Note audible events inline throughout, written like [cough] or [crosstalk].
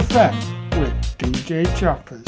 FM with DJ Choppers.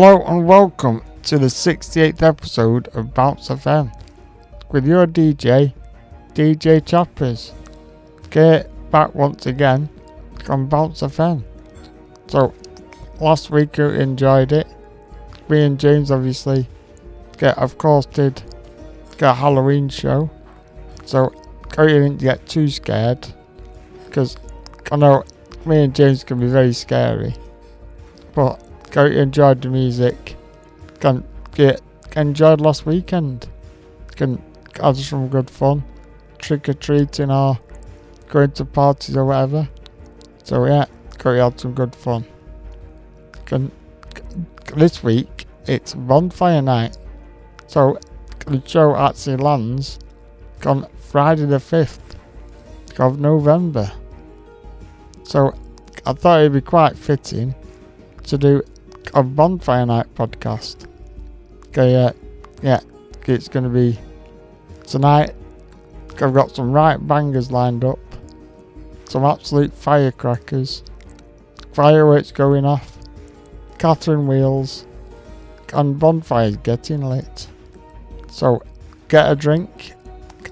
Hello and welcome to the 68th episode of Bounce FM with your DJ, DJ Choppers. Get back once again on Bounce FM. So, last week you enjoyed it. Me and James obviously, get of course did get a Halloween show. So, I didn't get too scared because I know me and James can be very scary. But go enjoyed the music. Can get enjoyed last weekend. can have some good fun, trick or treating or going to parties or whatever. So yeah, go have some good fun. Can, this week it's bonfire night, so the show actually lands on Friday the fifth of November. So I thought it'd be quite fitting to do a bonfire night podcast. Okay, yeah, yeah, it's going to be tonight. I've got some right bangers lined up, some absolute firecrackers, fireworks going off, Catherine wheels, and bonfires getting lit. So get a drink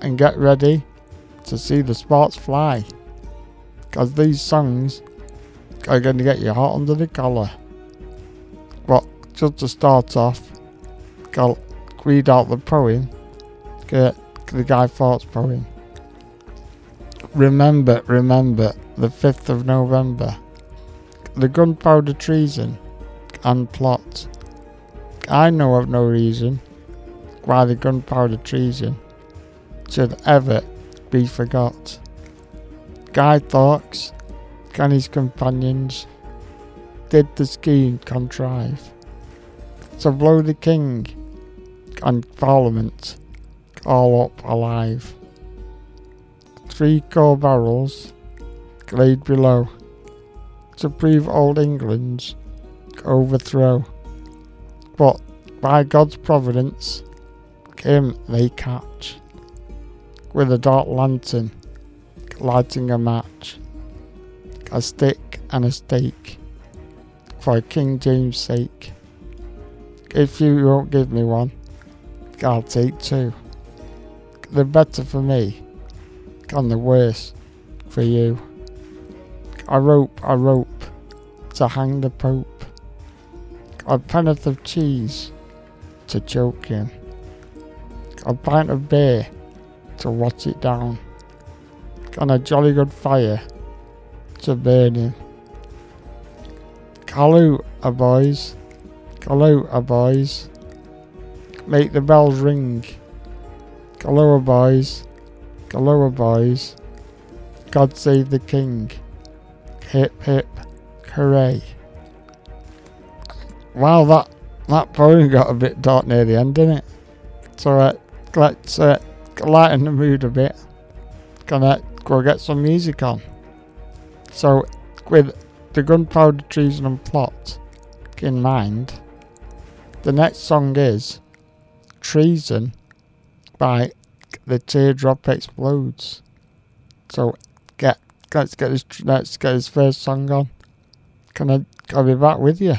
and get ready to see the sparks fly. Because these songs are going to get you hot under the collar. Just to start off, I'll read out the poem. Get the Guy Fawkes poem. Remember, remember, the 5th of November. The gunpowder treason and plot. I know of no reason why the gunpowder treason should ever be forgot. Guy Fawkes and his companions did the scheme contrive to blow the king and parliament all up alive. Three core barrels laid below to prove old England's overthrow. But by God's providence, him they catch with a dark lantern lighting a match, a stick and a stake for King James' sake. If you won't give me one, I'll take two. The better for me, and the worse for you. A rope, a rope to hang the Pope, a pennyworth of cheese to choke him, a pint of beer to watch it down, and a jolly good fire to burn him. Halloo, a uh, boys, halloo, a boys, make the bells ring. Halloo, boys, halloo, boys, God save the King. Hip hip, hooray. Wow, that that poem got a bit dark near the end, didn't it? So uh, let's uh, lighten the mood a bit. Gonna go get some music on. So, with the gunpowder treason and plot in mind, the next song is Treason by The Teardrop Explodes. So, get let's get this let's get this first song on. Can I, I'll be back with you.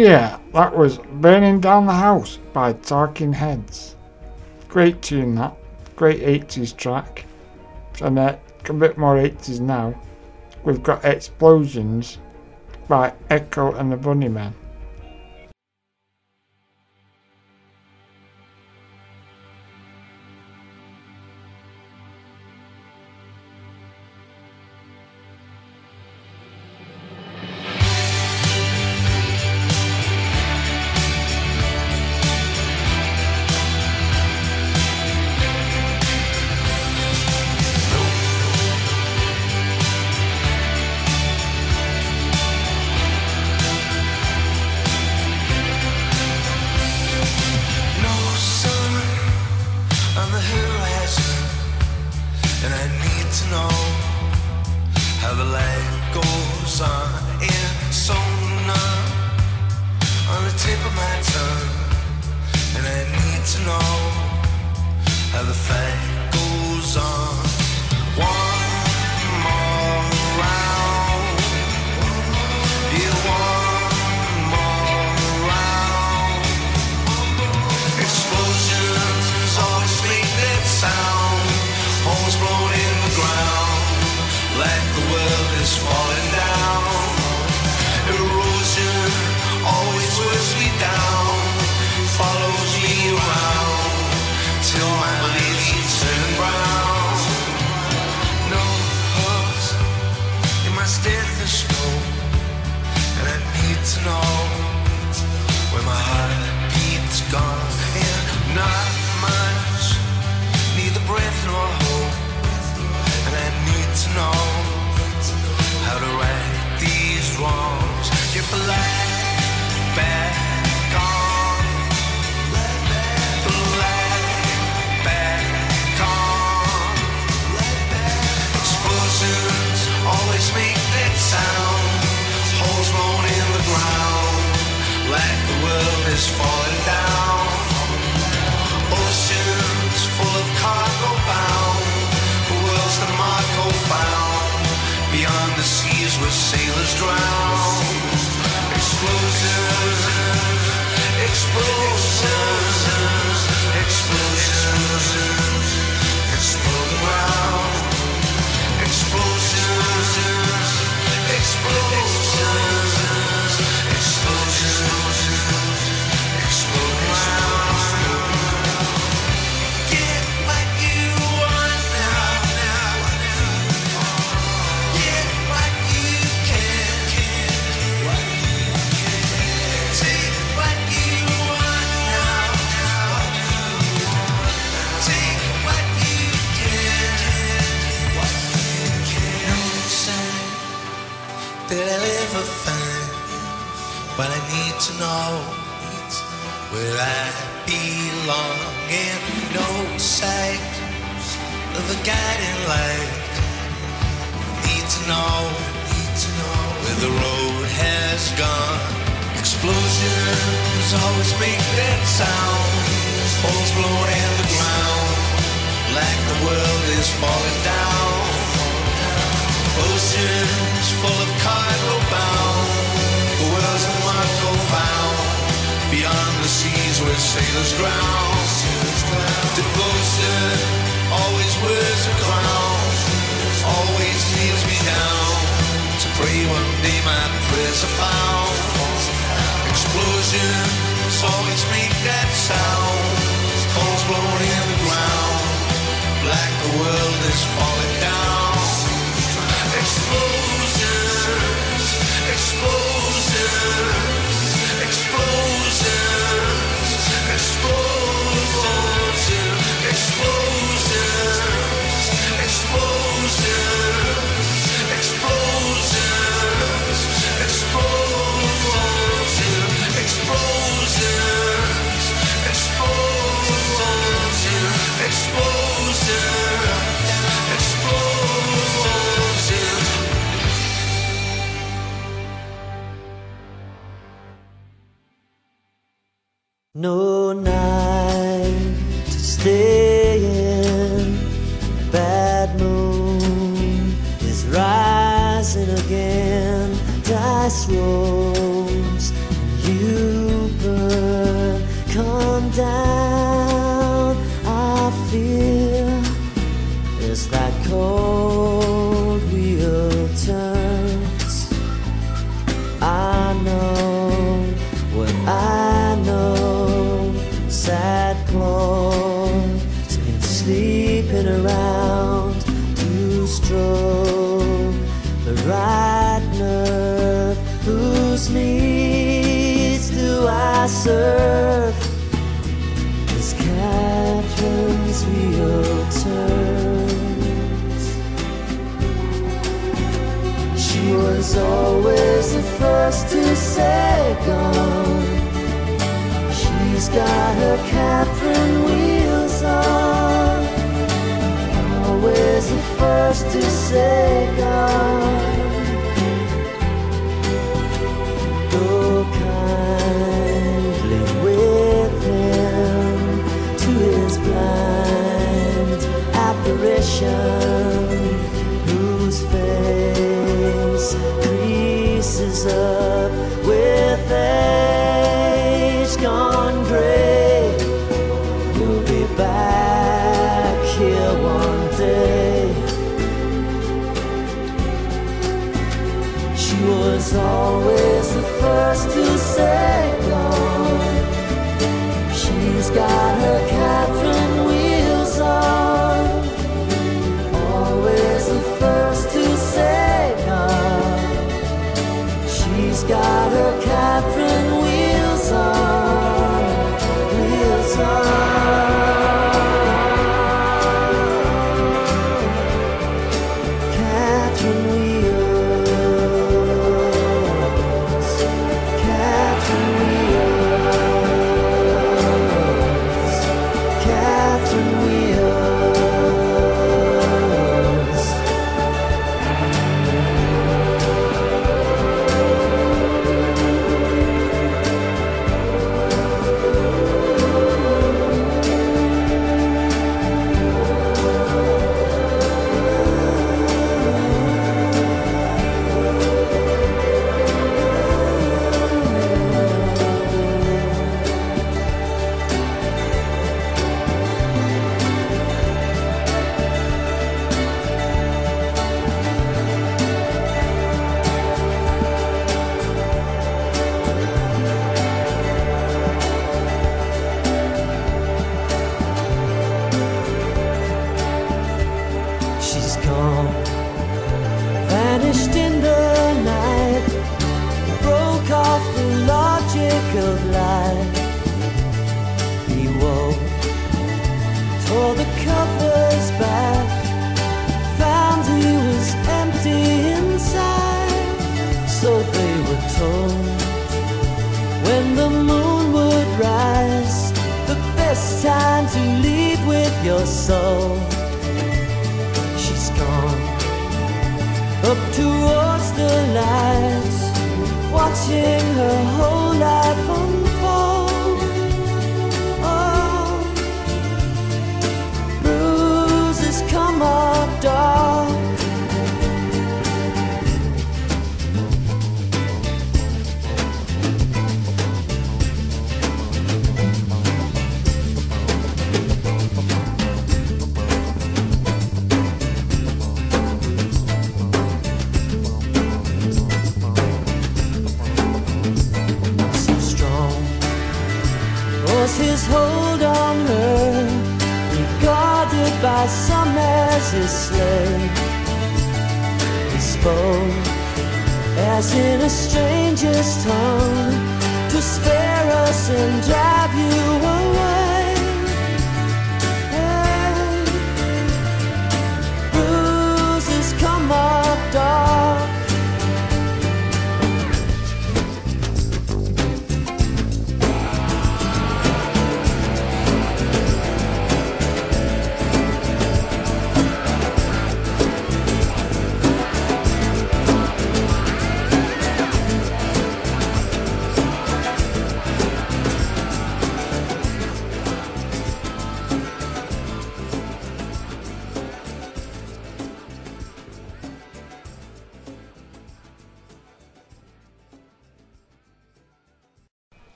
yeah, that was Burning Down the House by Talking Heads. Great tune, that. Great 80s track. And uh, a bit more 80s now. We've got Explosions by Echo and the Bunnymen.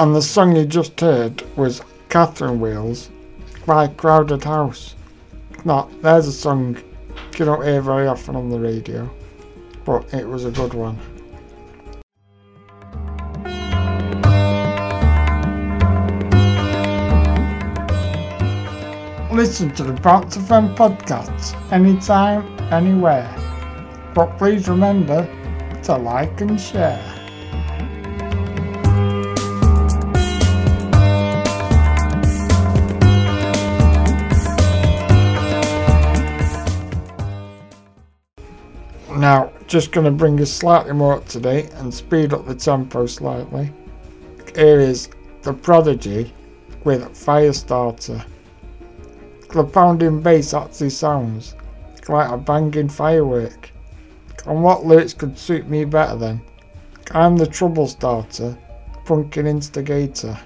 And the song you just heard was Catherine Wheels by Crowded House. Now, there's a song you don't hear very often on the radio, but it was a good one. Listen to the Bounce FM podcast anytime, anywhere. But please remember to like and share. Just going to bring us slightly more up to date and speed up the tempo slightly. Here is The Prodigy with Firestarter. The pounding bass actually sounds like a banging firework. And what lyrics could suit me better then? I'm the trouble starter, punkin instigator.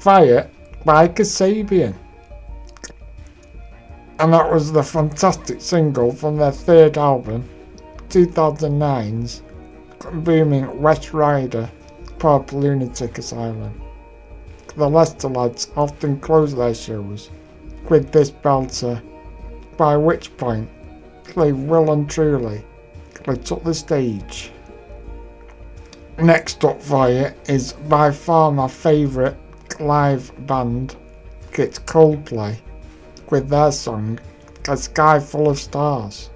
Fire by Kasabian. And that was the fantastic single from their third album, 2009's booming West Ryder Pauper Lunatic Asylum. The Leicester lads often close their shows with this belter, by which point they will and truly they took the stage. Next up for you is by far my favourite live band, it's Coldplay, with their song A Sky Full of Stars.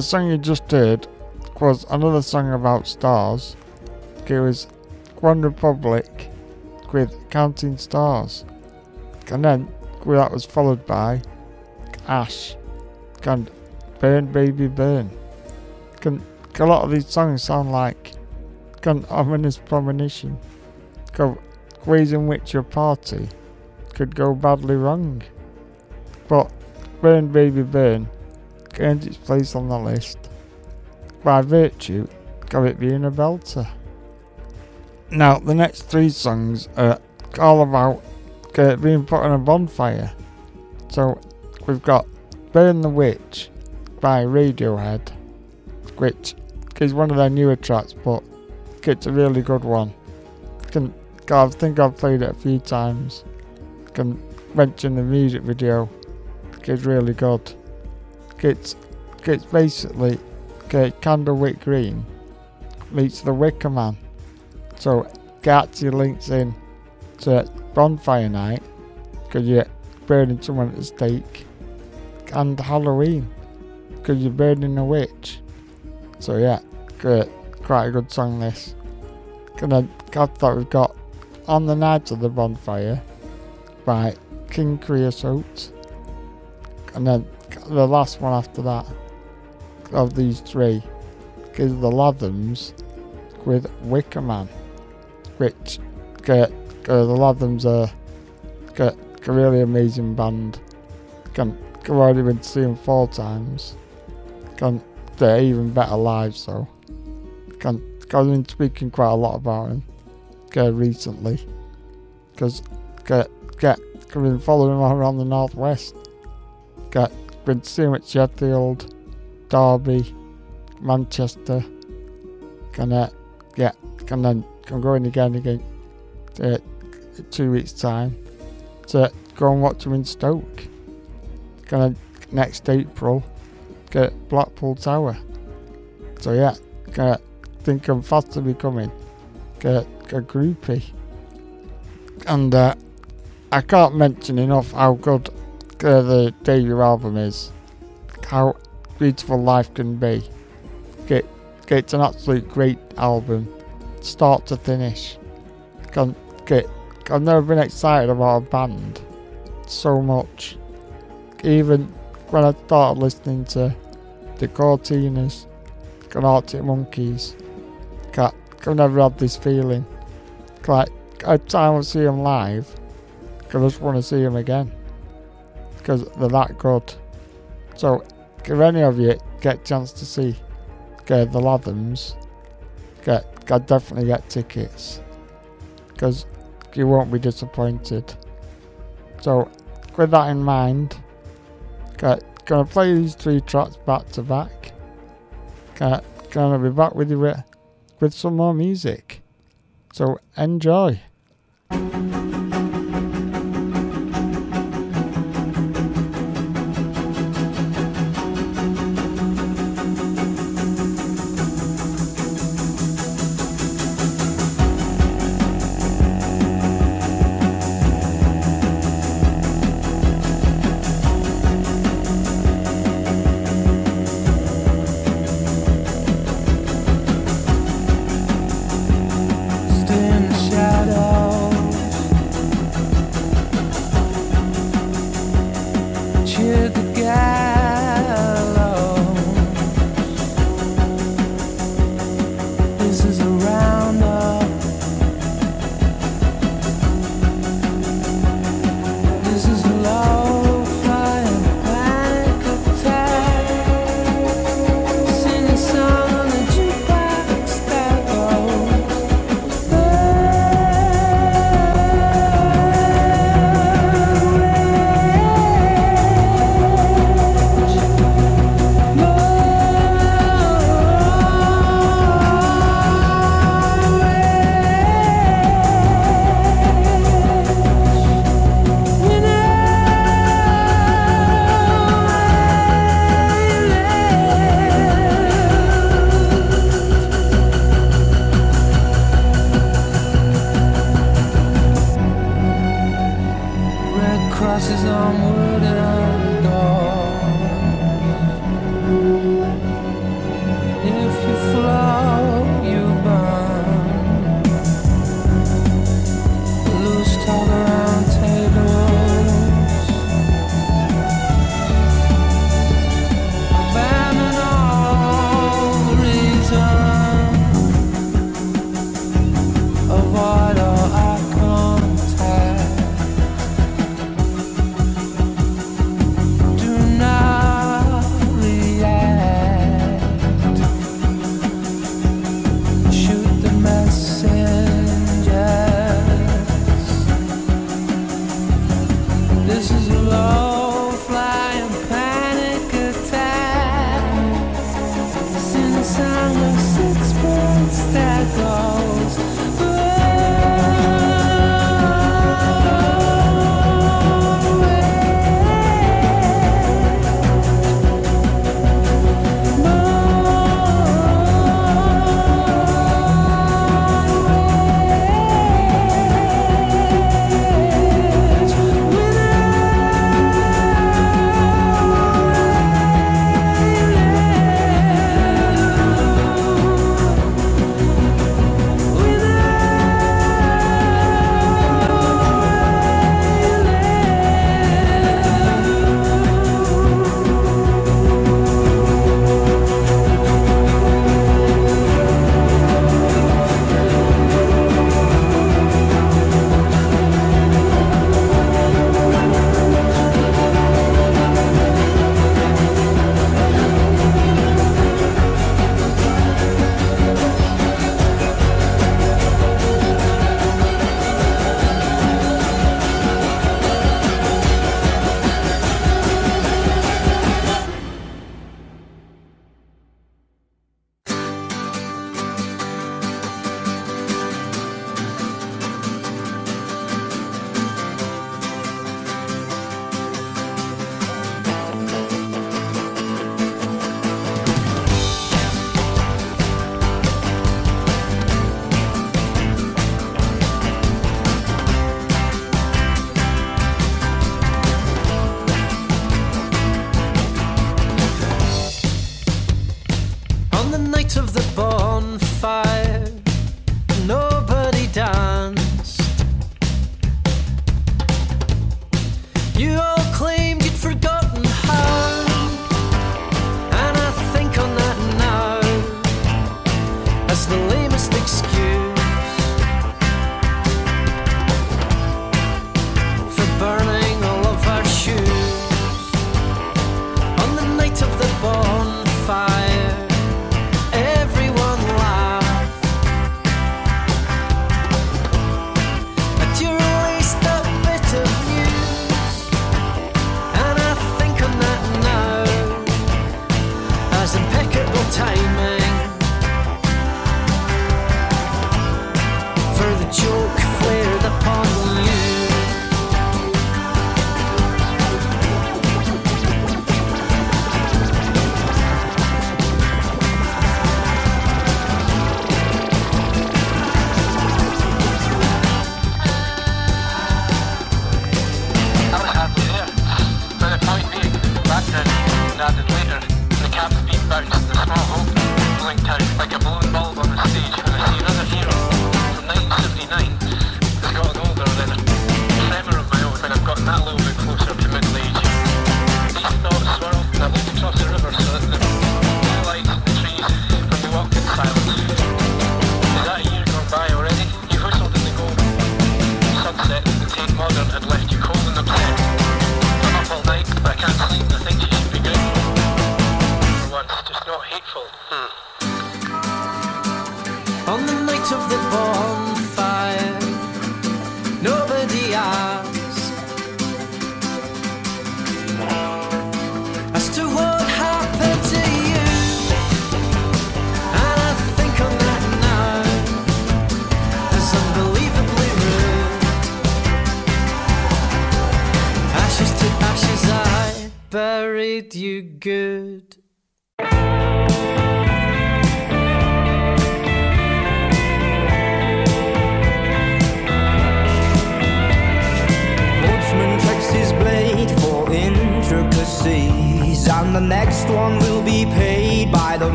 The song you just did was another song about stars. It was OneRepublic with Counting Stars. And then that was followed by Ash and Burn Baby Burn. A lot of these songs sound like an ominous premonition of ways in which your party could go badly wrong. But Burn Baby Burn earned its place on the list by virtue of it being a belter. Now, the next three songs are all about uh, being put on a bonfire. So, we've got Burn the Witch by Radiohead, which is one of their newer tracks, but it's a really good one. Can, I think I've played it a few times. Can mention the music video. It's really good. It's, it's basically okay, Camberwick Green meets the Wicker Man. So it actually links in to bonfire night because you're burning someone at the stake and Halloween because you're burning a witch. So yeah, great, quite a good song this. And then after that we've got On the Night of the Bonfire by King Creosote. And then the last one after that of these three is the Lathums with Wicker Man, which get uh, the Lathums are get a really amazing band. Can I've already been to see them four times. Can they're even better live, so can I've been speaking quite a lot about them uh, recently because get get I've been following them around the northwest. Get seeing them at Sheffield, Derby, Manchester. Yeah, can then I'm going again again uh, two weeks time to go and watch them in Stoke. Gonna next April get Blackpool Tower. So yeah, gonna think I'm fast to be coming. Get a groupie. And uh, I can't mention enough how good uh, the debut album is. How beautiful life can be. Get, it's an absolute great album, start to finish. Can, get, I've never been excited about a band so much. Even when I started listening to the Courteeners, and Arctic Monkeys, I've never had this feeling. Like, every time I see them live, I just want to see them again. Because they're that good. So, if any of you get a chance to see uh, the Lathums, get, get definitely get tickets. Because you won't be disappointed. So, with that in mind, get, gonna play these three tracks back to back. Get, gonna be back with you with some more music. So enjoy.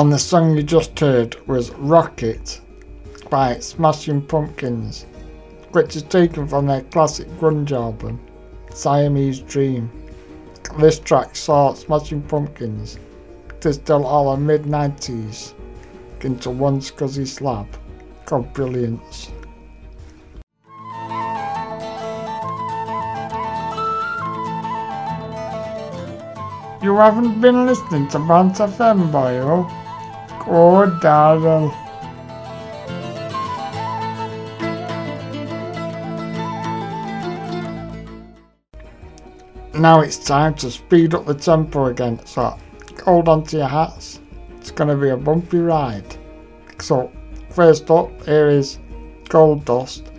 And the song you just heard was Rocket by Smashing Pumpkins, which is taken from their classic grunge album, Siamese Dream. This track saw Smashing Pumpkins distill all the mid 90s into one scuzzy slab called Brilliance. You haven't been listening to Bounce FM, boyo? Darling. Now it's time to speed up the tempo again, so hold on to your hats. It's gonna be a bumpy ride. So, first up, here is Gold Dust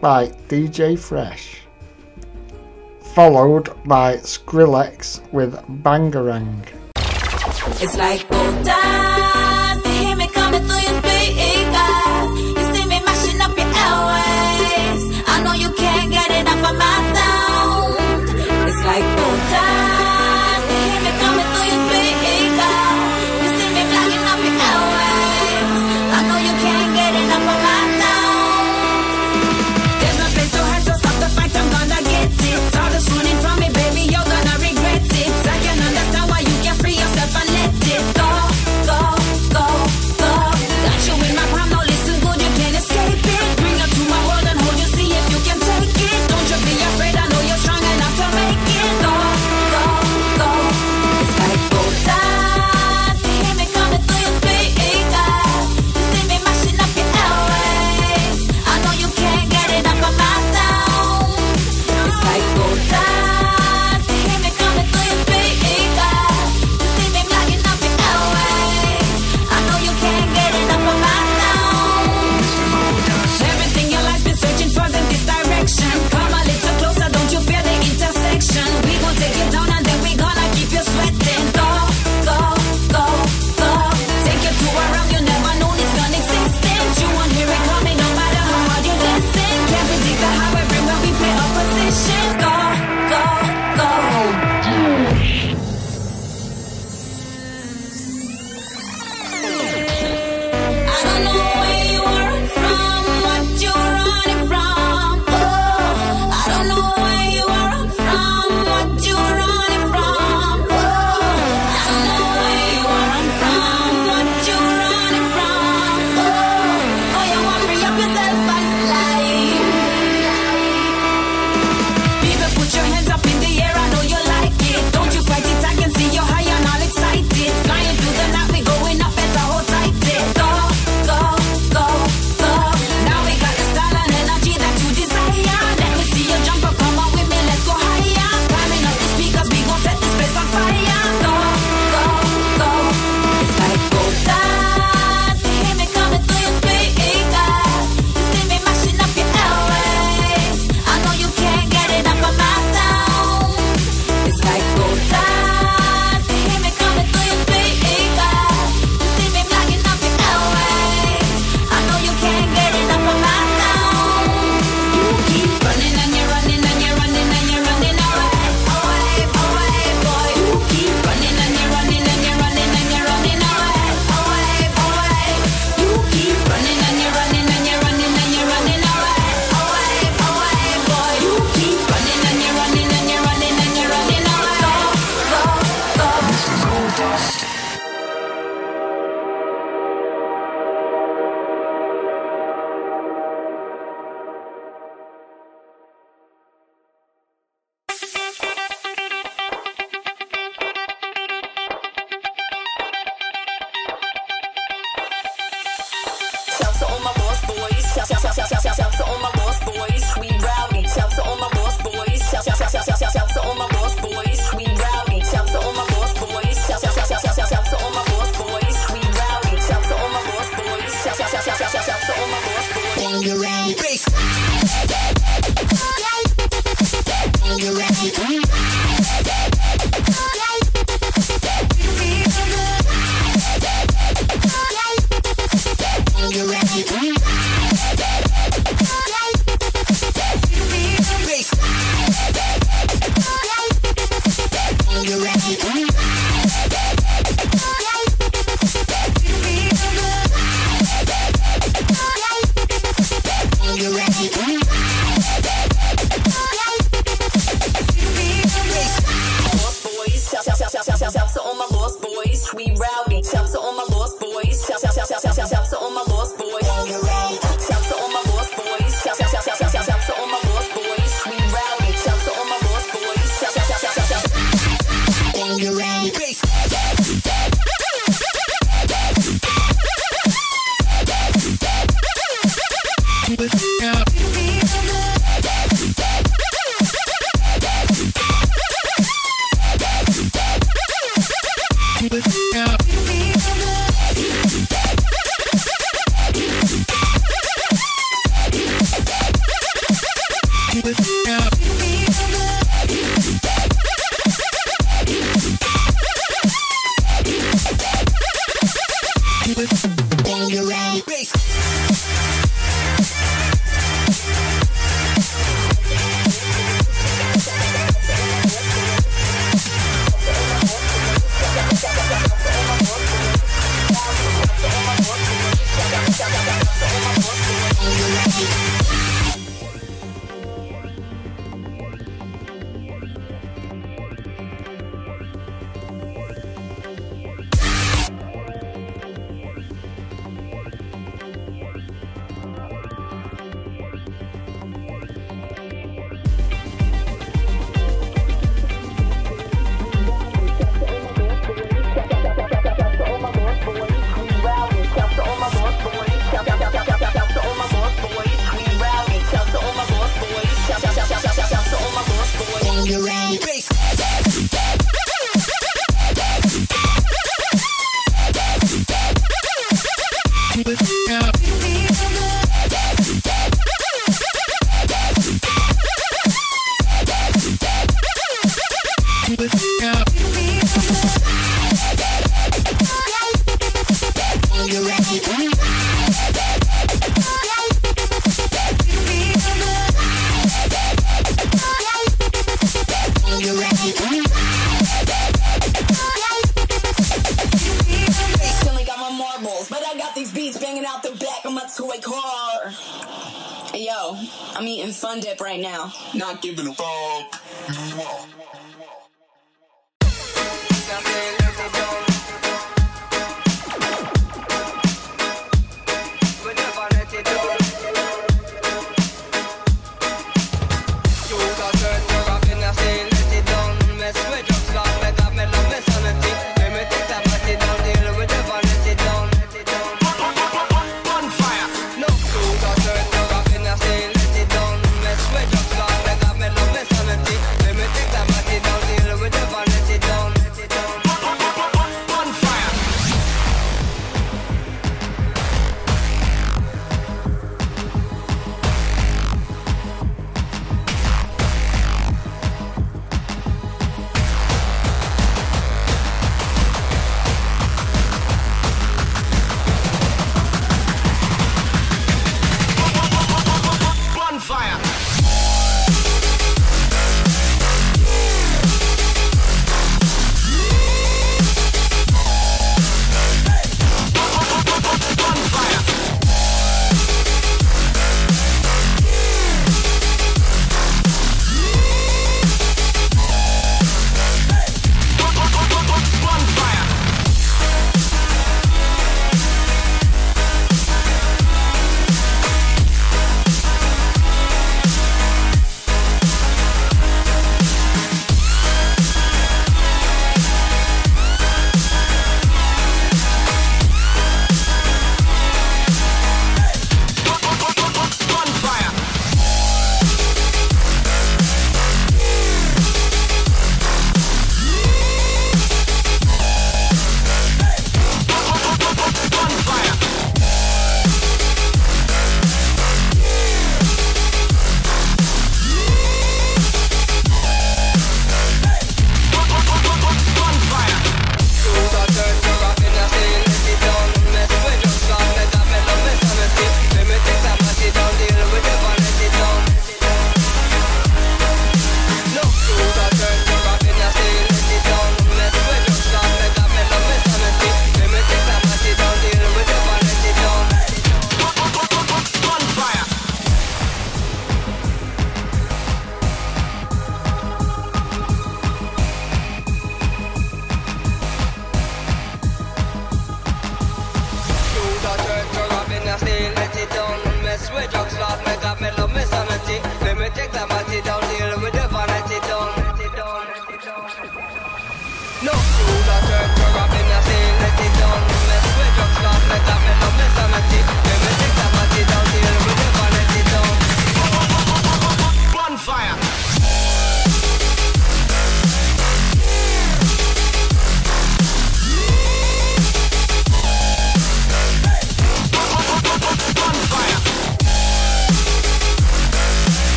by DJ Fresh. Followed by Skrillex with Bangarang. It's like gold dust.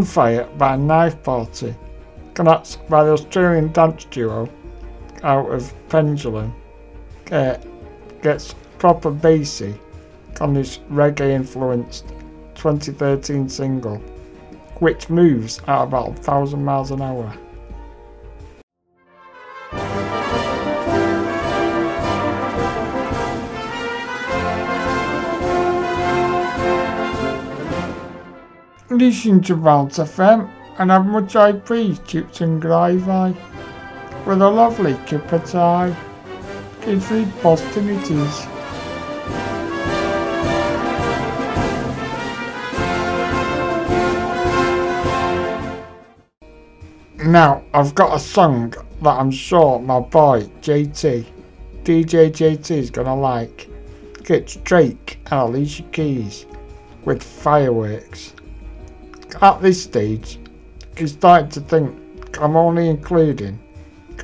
Was Bonfire by Knife Party. That's by the Australian dance duo out of Pendulum. Uh, gets proper bassy on this reggae influenced 2013 single, which moves at about a thousand miles an hour. Listen to Bounce FM and have much I praise chips and gravy with a lovely kipper tie. It's the Boston it is. Now, I've got a song that I'm sure my boy JT, DJ JT, is gonna like. It's Drake and Alicia Keys with Fireworks. At this stage, he's starting to think I'm only including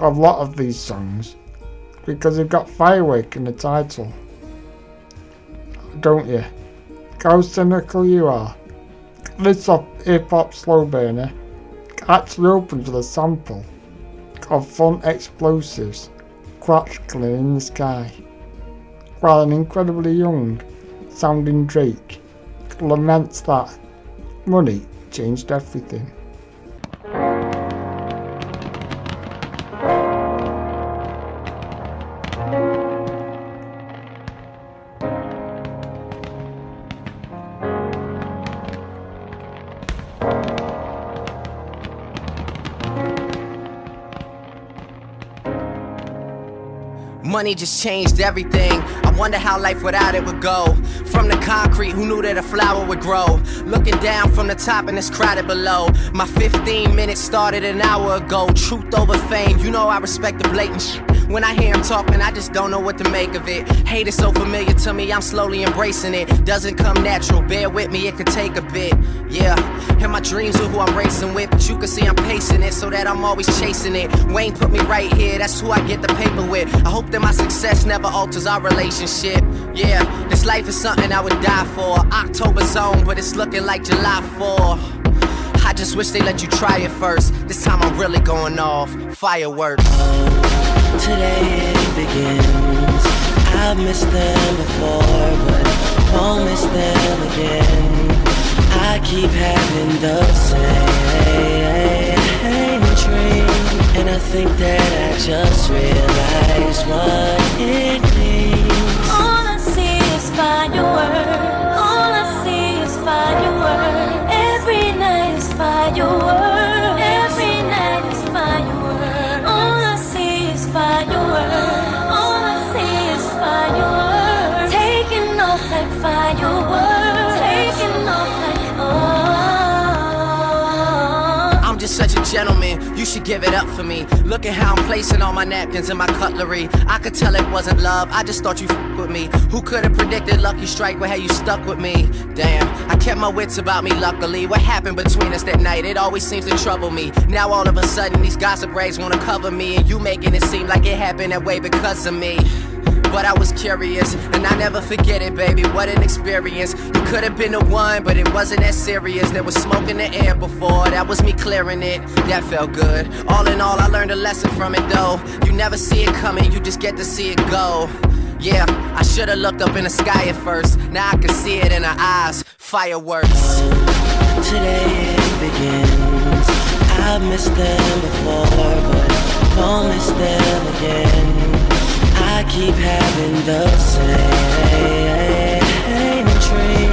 a lot of these songs because they've got Firework in the title. Don't you? How cynical you are. This hip hop slow burner actually opens with a sample of fun explosives crackling in the sky, while an incredibly young sounding Drake laments that money changed everything. Money just changed everything. I wonder how life without it would go. From the concrete, who knew that a flower would grow? Looking down from the top and it's crowded below. My 15 minutes started an hour ago. Truth over fame, you know I respect the blatant shit. When I hear him talking, I just don't know what to make of it. Hate is so familiar to me, I'm slowly embracing it. Doesn't come natural, bear with me, it could take a bit. Yeah, and my dreams are who I'm racing with, but you can see I'm pacing it so that I'm always chasing it. Wayne put me right here, that's who I get the paper with. I hope that my success never alters our relationship. Yeah, this life is something I would die for. October zone, but it's looking like July 4. I just wish they let you try it first. This time I'm really going off. Fireworks. Today it begins. I've missed them before, but won't miss them again. I keep having the same dream, and I think that I just realized what it means. All I see is fireworks. Gentleman, you should give it up for me. Look at how I'm placing all my napkins and my cutlery. I could tell it wasn't love, I just thought you with me. Who could have predicted Lucky Strike would have you stuck with me? Damn, I kept my wits about me, luckily. What happened between us that night? It always seems to trouble me. Now all of a sudden, these gossip rags wanna cover me, and you making it seem like it happened that way because of me. But I was curious, and I never forget it, baby. What an experience. You could have been the one, but it wasn't that serious. There was smoke in the air before, that was me clearing it. That felt good. All in all, I learned a lesson from it, though. You never see it coming, you just get to see it go. Yeah, I should have looked up in the sky at first. Now I can see it in her eyes. Fireworks. Today it begins. I've missed them before, but won't miss them again. I keep having the same dream,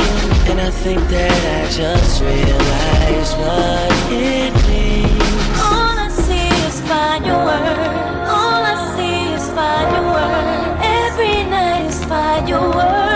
and I think that I just realized what it means. All I see is fireworks. All I see is fireworks. Every night is fireworks.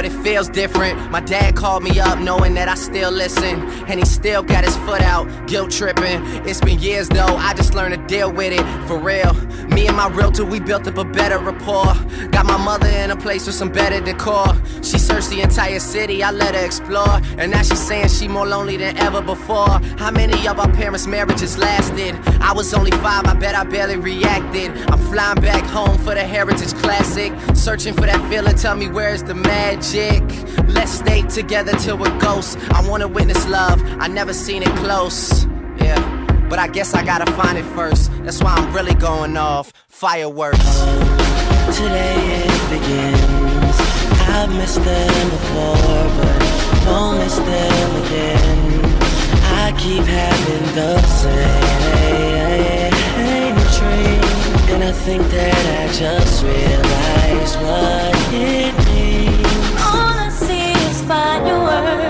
But it feels different. My dad called me up knowing that I still listen. And he still got his foot out, guilt tripping. It's been years though, I just learned to deal with it. For real. Me and my realtor, we built up a better rapport. Got my mother in a place with some better decor. She searched the entire city, I let her explore. And now she's saying she more lonely than ever before. How many of our parents' marriages lasted? I was only five, I bet I barely reacted. I'm flying back home for the Heritage Classic. Searching for that feeling, tell me where's the magic? Let's stay together till we're ghosts. I wanna witness love, I never seen it close. Yeah. But I guess I gotta find it first. That's why I'm really going off. Fireworks. Today it begins. I've missed them before, but won't miss them again. I keep having the same dream, and I think that I just realized what it means. Fireworks.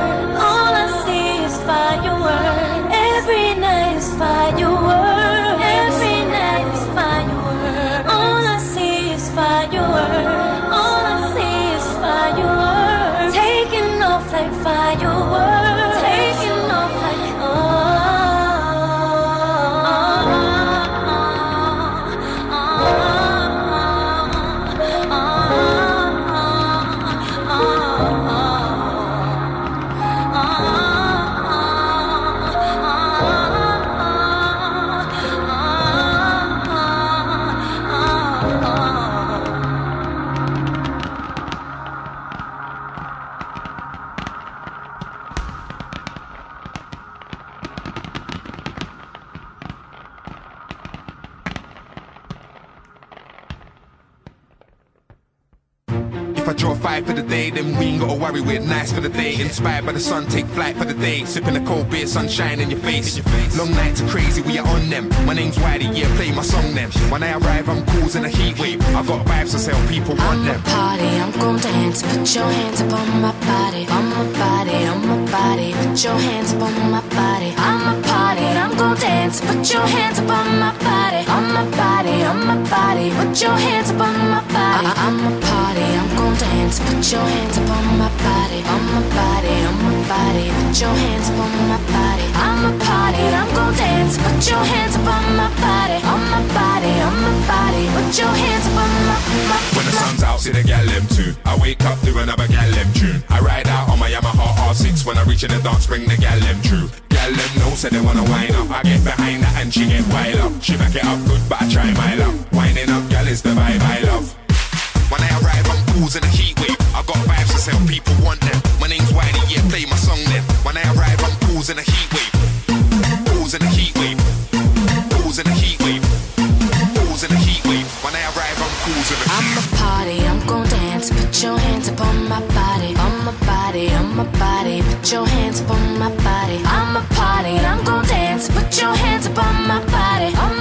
Then we ain't gotta worry, we're nice for the day. Inspired by the sun, take flight for the day. Sipping a cold beer, sunshine in your face. Long nights are crazy, we are on them. My name's Wiley, yeah, play my song then. When I arrive, I'm causing a heat wave. I got vibes to sell, people want them. party, I'm gon' dance. Put your hands up on my body, on my body, on my body. Put your hands up on my body. I'm a party, I'm gon' dance. Put your hands up on my body, on my body, on my body. Put your hands up on my body. I- I'm a party, I'm gon' dance. Put your hands up on my body, on my body, on my body. Put your hands up on my body. I'm a party, I'm gon' dance. Put your hands up on my body, on my body, on my body. Put your hands up on my, my, When the sun's out, see the gal them too. I wake up to another gal them tune. I ride out on my Yamaha R6 when I reach in the dance, bring the gal them true. Gal them know, say they wanna wind up. I get behind her and she get wild up. She back it up good, but I try my luck. Winding up, gal is the vibe I love. When I arrive, I'm causing a heat wave. I got vibes to sell, people want them. My name's Wiley, yeah, play my song then. When I arrive, I'm causing a heat wave. Causing a heat wave. Causing a heat wave. Causing a heat wave. When I arrive, I'm causing a I'm a party, I'm gon' dance. Put your hands up on my body, on my body, on my body. Put your hands up on my body. I'm a party, I'm gon' dance. Put your hands up on my body, on my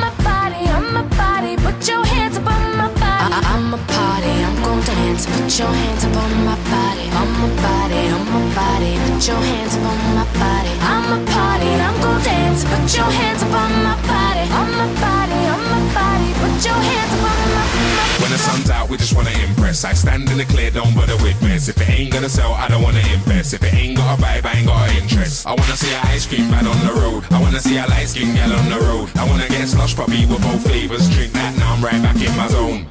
dance. Put your hands up on my body, on my body, on my body. Put your hands up on my body. I'm a party, I'm gon' dance. Put your hands up on my body, on my body, on my body. Put your hands up on my, my When the sun's out, we just wanna impress. I stand in the clear, don't bother with mess. If it ain't gonna sell, I don't wanna invest. If it ain't got a vibe, I ain't got an interest. I wanna see a ice cream man on the road. I wanna see a light skin gal on the road. I wanna get slush puppy with both flavors. Drink that, now I'm right back in my zone.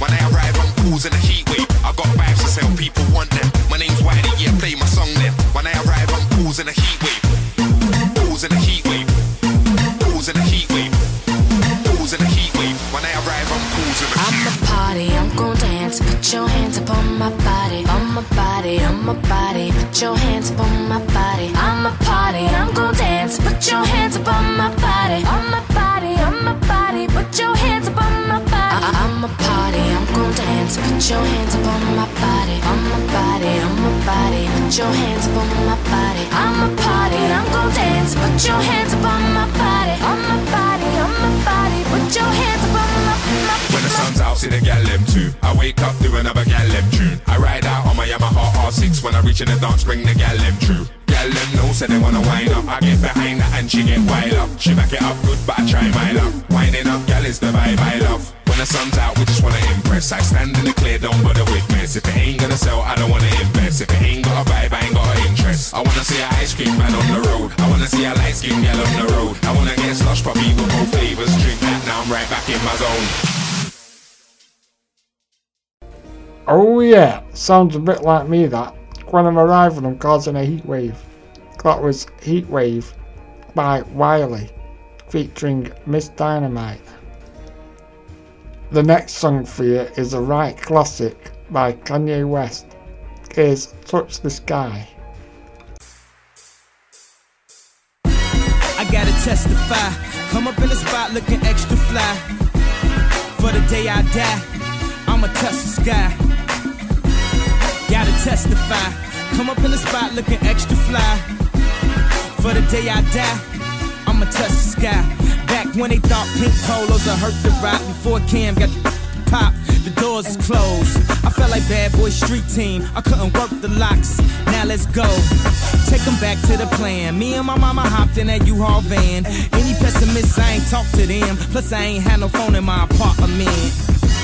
When I arrive, I'm causing a heat wave. I got vibes to sell, people want them. My name's Wiley, yeah, play my song then. When I arrive, I'm causing a heat wave. Causing a heat wave. Causing a heat wave. Causing a heat wave. When I arrive, I'm causing a I'm a party, I'm gon' dance. Put your hands up on my body, on my body, on my body. Put your hands up on my body. I'm a party, I'm gon' dance. Put your hands up on my body, on my body, dance. Put your hands up on my body, on my body, on my body. Put your hands up on my body. I'm a party, I'm gon' dance. Put your hands up on my body, on my body, on my body. Put your hands up on my, my When the sun's out, see the gal them too. I wake up to another gal them tune. I ride out on my Yamaha R6 when I reach in the dance, bring the gal them true. Them know, say they wanna wind up. I get behind her and she get wild up. She back it up good, but I try my luck. Winding up, is the vibe I love. When the sun's out, we just wanna impress. I stand in the clear, don't bother with mess. If it ain't gonna sell, I don't wanna invest. If it ain't got a vibe, I ain't got an interest. I wanna see a ice cream man on the road. I wanna see a light skin on the road. I wanna get puppy with both flavors. Drink that, now I'm right back in my zone. Oh yeah, sounds a bit like me that. When I'm arriving, I'm causing a heat wave. That was Heatwave by Wiley, featuring Miss Dynamite. The next song for you is a right classic by Kanye West. Here's Touch the Sky. I gotta testify. Come up in the spot looking extra fly. For the day I die, I'ma touch the sky. Gotta testify. Come up in the spot looking extra fly. For the day I die, I'ma touch the sky. Back when they thought pink polos would hurt the rock before Cam got pop, the doors is closed. I felt like bad boy street team. I couldn't work the locks. Now let's go. Take 'em back to the plan. Me and my mama hopped in that U-Haul van. Any pessimists, I ain't talk to them. Plus, I ain't had no phone in my apartment.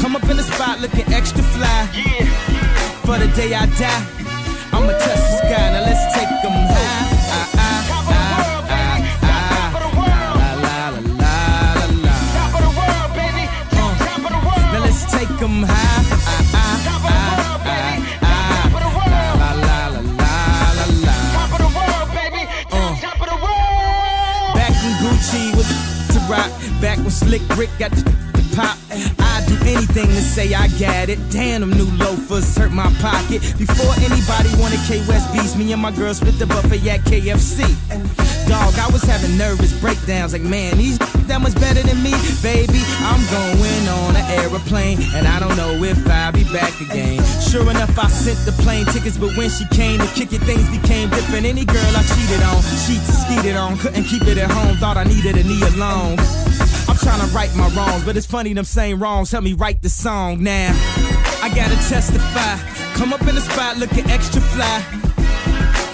Come up in the spot looking extra fly. Yeah. For the day I die, I'ma touch the sky. Now let's take 'em high. Ah, ah, ah, ah, ah. Uh, take 'em high. Ah, ah, ah, ah, ah. Uh. Back when Slick Rick got the pop. I'd do anything to say I got it. Damn, them new loafers hurt my pocket. Before anybody wanted K West beats, me and my girl split the buffet at KFC. Dog, I was having nervous breakdowns like, man, these [laughs] that much better than me, baby. I'm going on an aeroplane, and I don't know if I'll be back again. Sure enough, I sent the plane tickets, but when she came to kick it, things became different. Any girl I cheated on, she skeeted on, couldn't keep it at home, thought I needed a knee alone. Trying to right my wrongs, but it's funny them same wrongs help me write the song now. I gotta testify. Come up in the spot looking extra fly.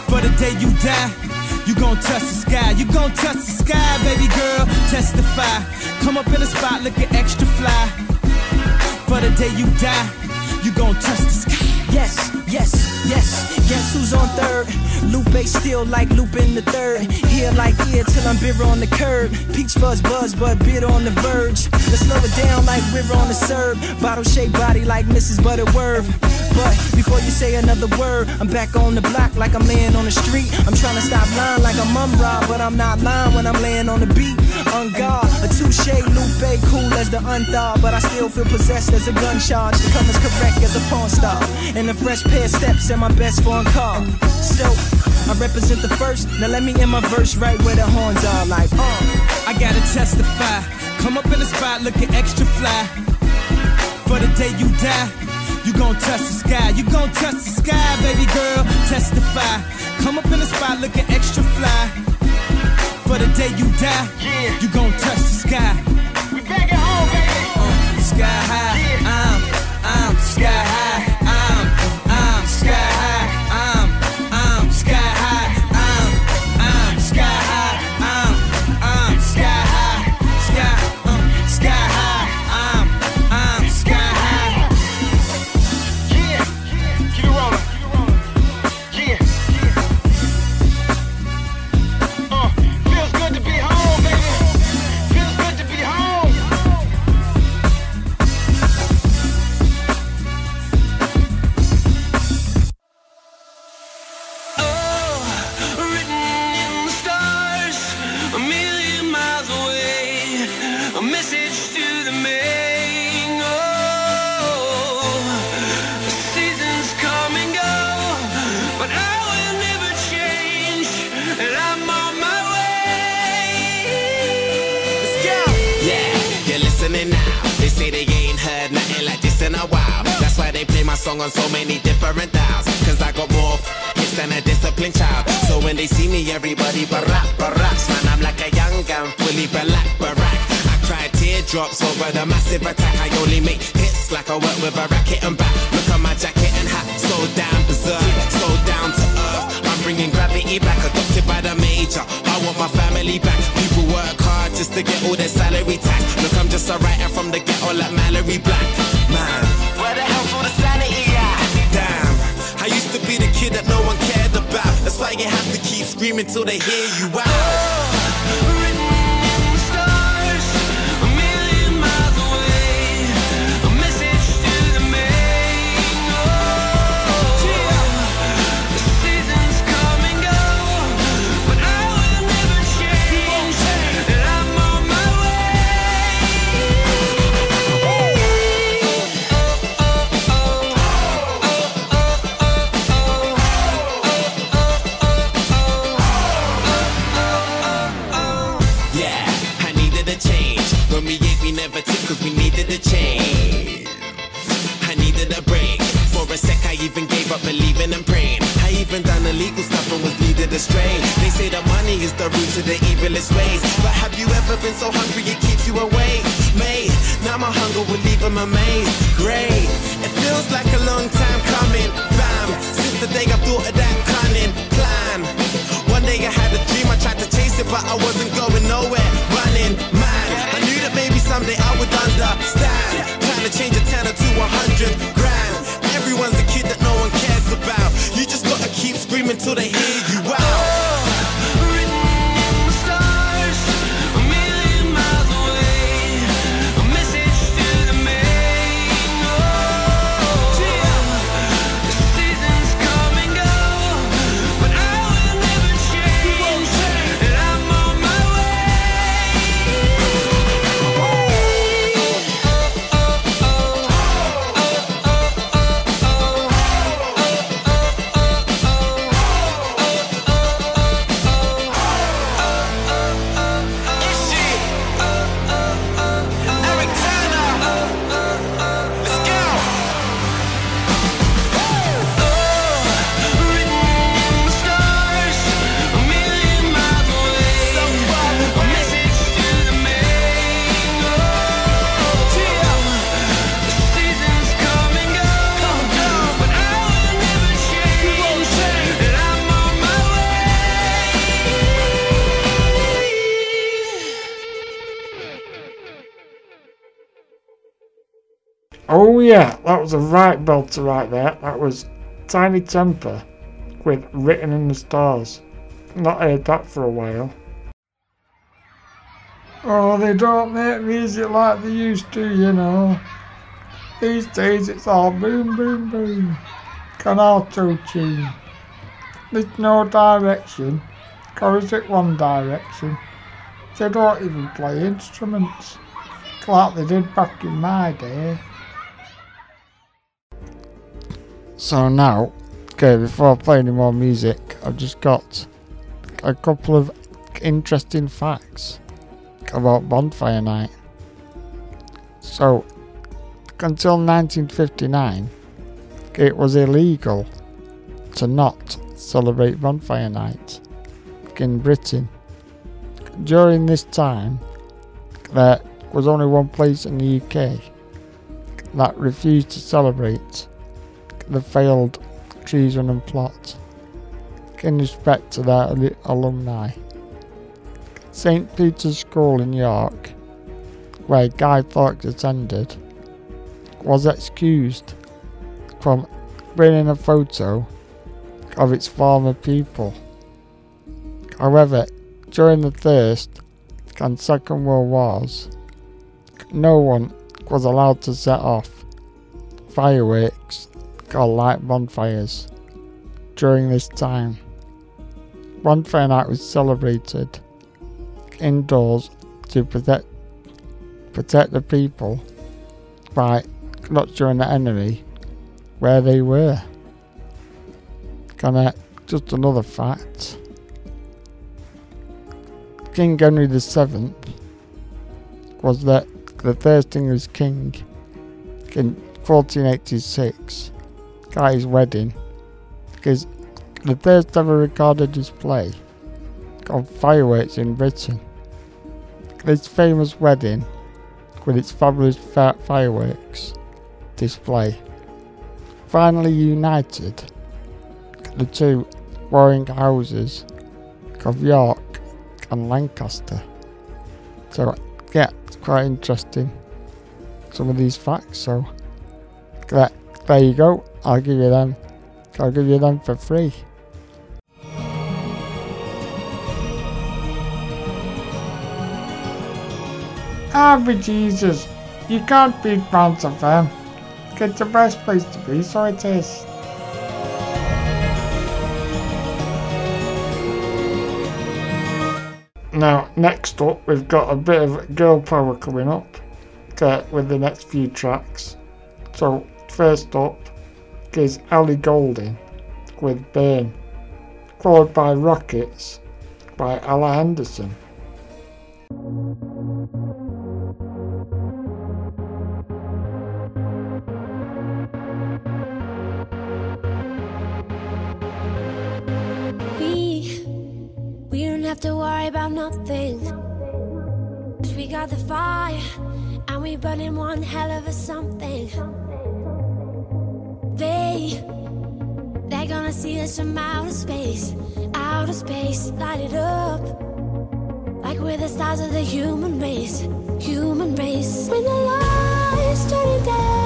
For the day you die, you gon' touch the sky. You gon' touch the sky, baby girl. Testify. Come up in the spot looking extra fly. For the day you die, you gon' touch the sky. Yes, yes, yes. Guess who's on third? Lupe still like looping the third. Here like here till I'm bitter on the curb. Peach fuzz buzz, but bitter on the verge. Let's slow it down like we're on the serve. Bottle shaped body like Mrs. Butterworth. But before you say another word, I'm back on the block like I'm laying on the street. I'm trying to stop lying like I'm Mumra, but I'm not lying when I'm laying on the beat. On guard, a touche Lupe, cool as the unthought, but I still feel possessed as a gun charge. To come as correct as a pawn star. And a fresh pair of steps and my best foreign car. So, I represent the first. Now let me end my verse right where the horns are like, uh. I gotta testify. Come up in the spot looking extra fly. For the day you die, you gon' touch the sky. You gon' touch the sky, baby girl. Testify. Come up in the spot looking extra fly. For the day you die, you gon' touch the sky. We back at home, baby. Uh, sky high. I'm, I'm sky high. A right belter right there. That was Tinie Tempah with Written in the Stars. Not heard that for a while. Oh, they don't make music like they used to, you know. These days it's all boom, boom, boom. Can auto tune. There's no direction. Chorus it one direction. They don't even play instruments. Like they did back in my day. So now, okay, before I play any more music, I've just got a couple of interesting facts about Bonfire Night. So, until 1959, it was illegal to not celebrate Bonfire Night in Britain. During this time, there was only one place in the UK that refused to celebrate the failed treason and plot in respect to their al- alumni. St. Peter's School in York, where Guy Fawkes attended, was excused from bringing a photo of its former people. However, during the First and Second World Wars, no one was allowed to set off fireworks or light bonfires during this time. Bonfire night was celebrated indoors to protect protect the people by not showing the enemy where they were. Kinda just another fact. King Henry VII was the, the first English king in 1486 guy's wedding because the first ever recorded display of fireworks in Britain. This famous wedding with its fabulous fireworks display finally united the two warring houses of York and Lancaster. So yeah, it's quite interesting some of these facts. So that there you go. I'll give you them. I'll give you them for free. Ah, but Jesus, you can't beat Bounce them. It's the best place to be, so it is. Now, next up, we've got a bit of girl power coming up uh, with the next few tracks. So First up is Ellie Goulding with Burn, followed by Rockets by Ella Anderson. We, we don't have to worry about nothing. Cause we got the fire, and we burning one hell of a something. They, they're gonna see us from outer space, outer space, light it up. Like we're the stars of the human race, human race. When the lights turn down.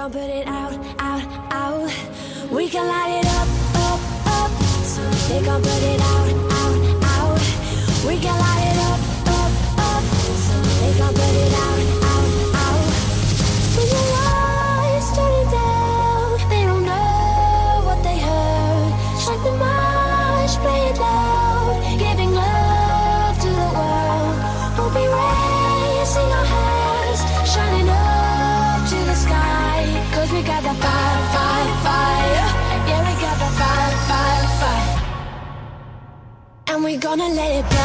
Don't put it out. gonna let it go.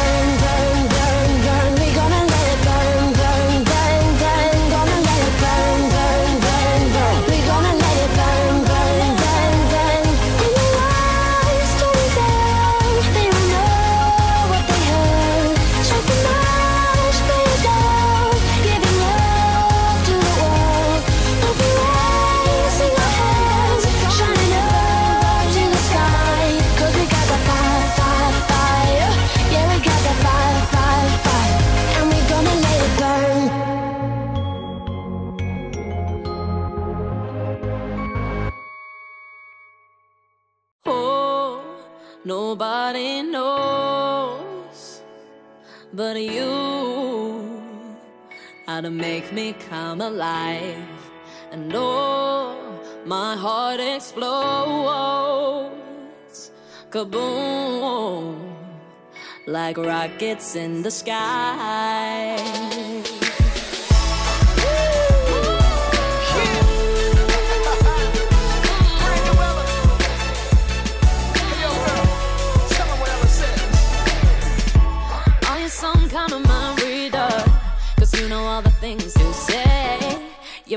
how to make me come alive. And oh, my heart explodes. Kaboom! Like rockets in the sky.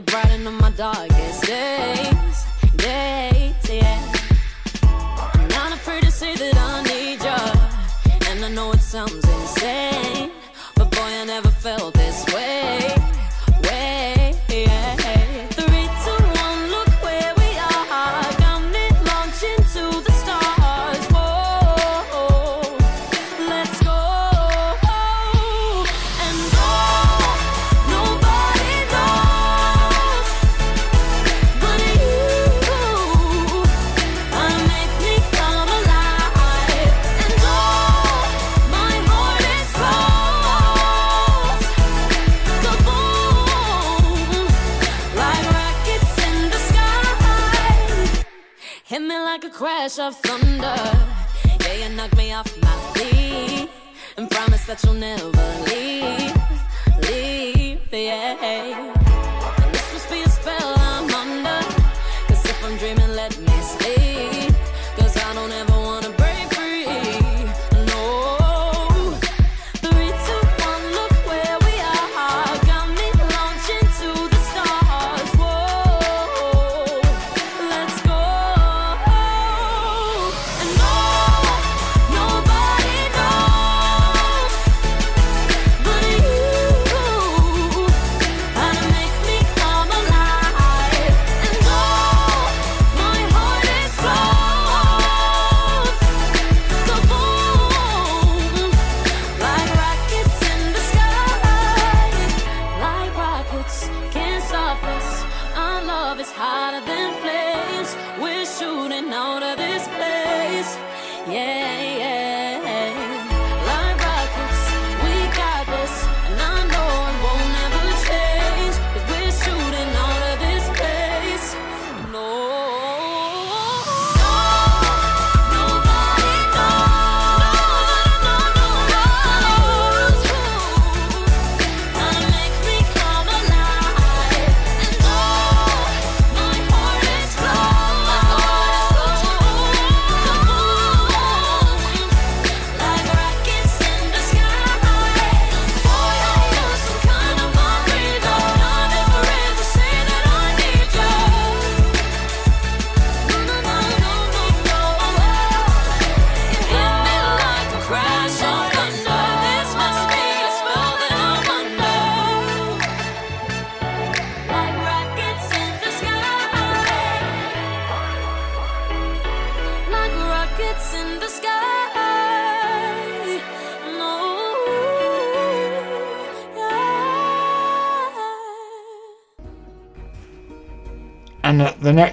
Brighten bright my darkest day. flash of thunder. Yeah, you knock me off my feet and promise that you'll never leave. Leave, yeah.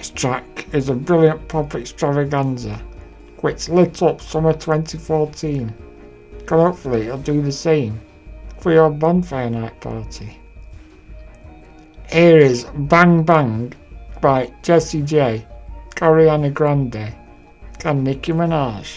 next track is a brilliant pop extravaganza which lit up summer 2014. And hopefully it'll do the same for your bonfire night party. Here is Bang Bang by Jessie J, Ariana Grande and Nicki Minaj.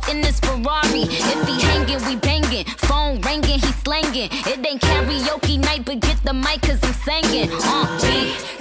off in this Ferrari. If he hanging, we banging. Phone ringing, he slanging. It ain't karaoke night, but get the mic, cause I'm singing. Uh.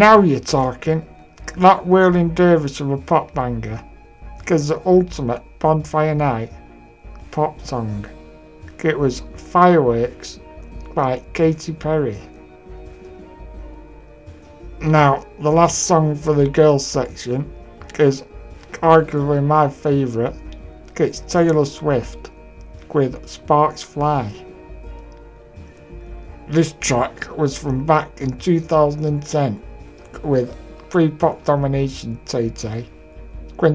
Now you're talking. That whirling dervish of a pop banger is the ultimate bonfire night pop song. It was Fireworks by Katy Perry. Now, the last song for the girls section is arguably my favourite. It's Taylor Swift with Sparks Fly. This track was from back in 2010 with pre-pop domination Tay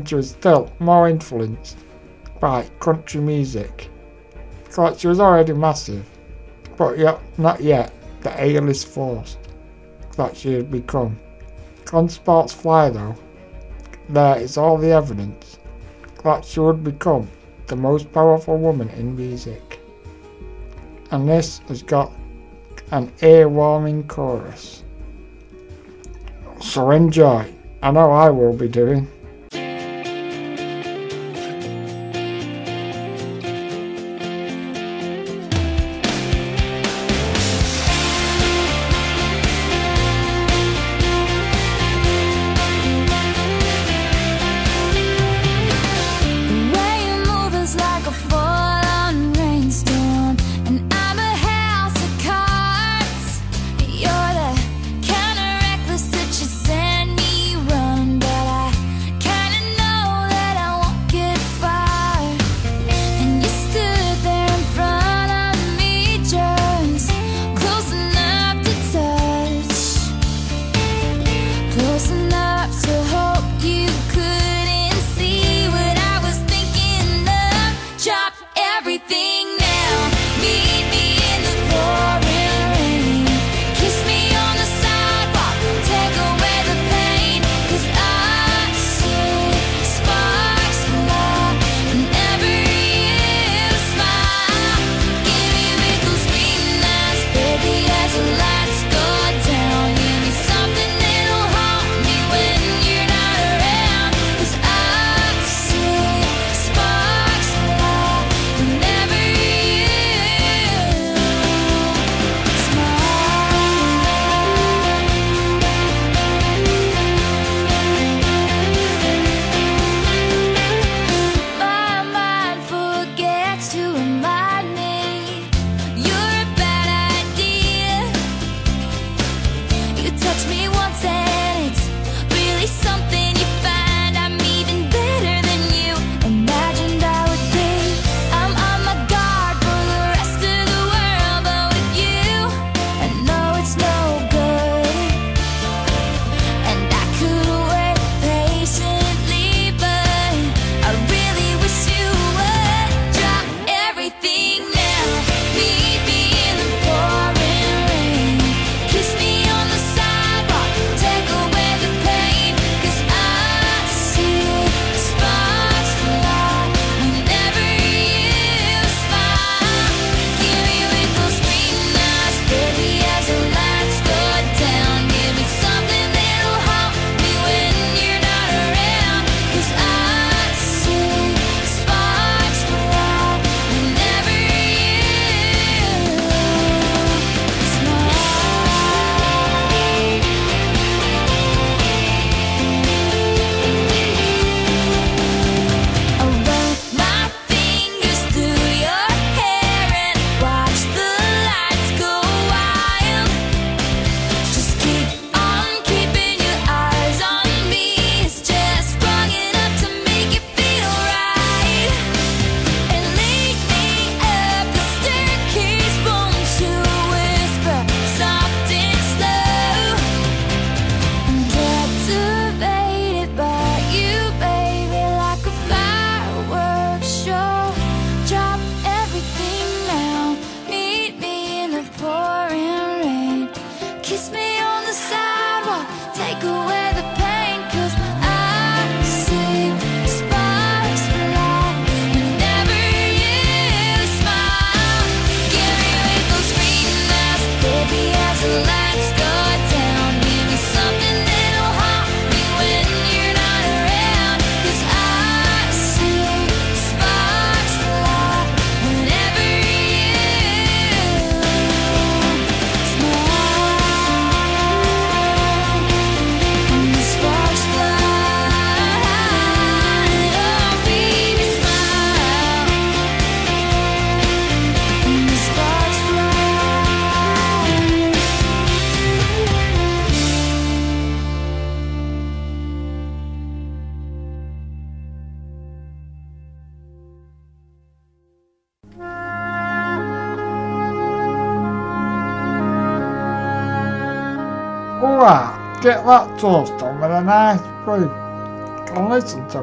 she was still more influenced by country music. She was already massive, but yet not yet the A-list force that she had become. On Sparks Fly though, there is all the evidence that she would become the most powerful woman in music. And this has got an ear-warming chorus. Enjoy. I know I will be doing.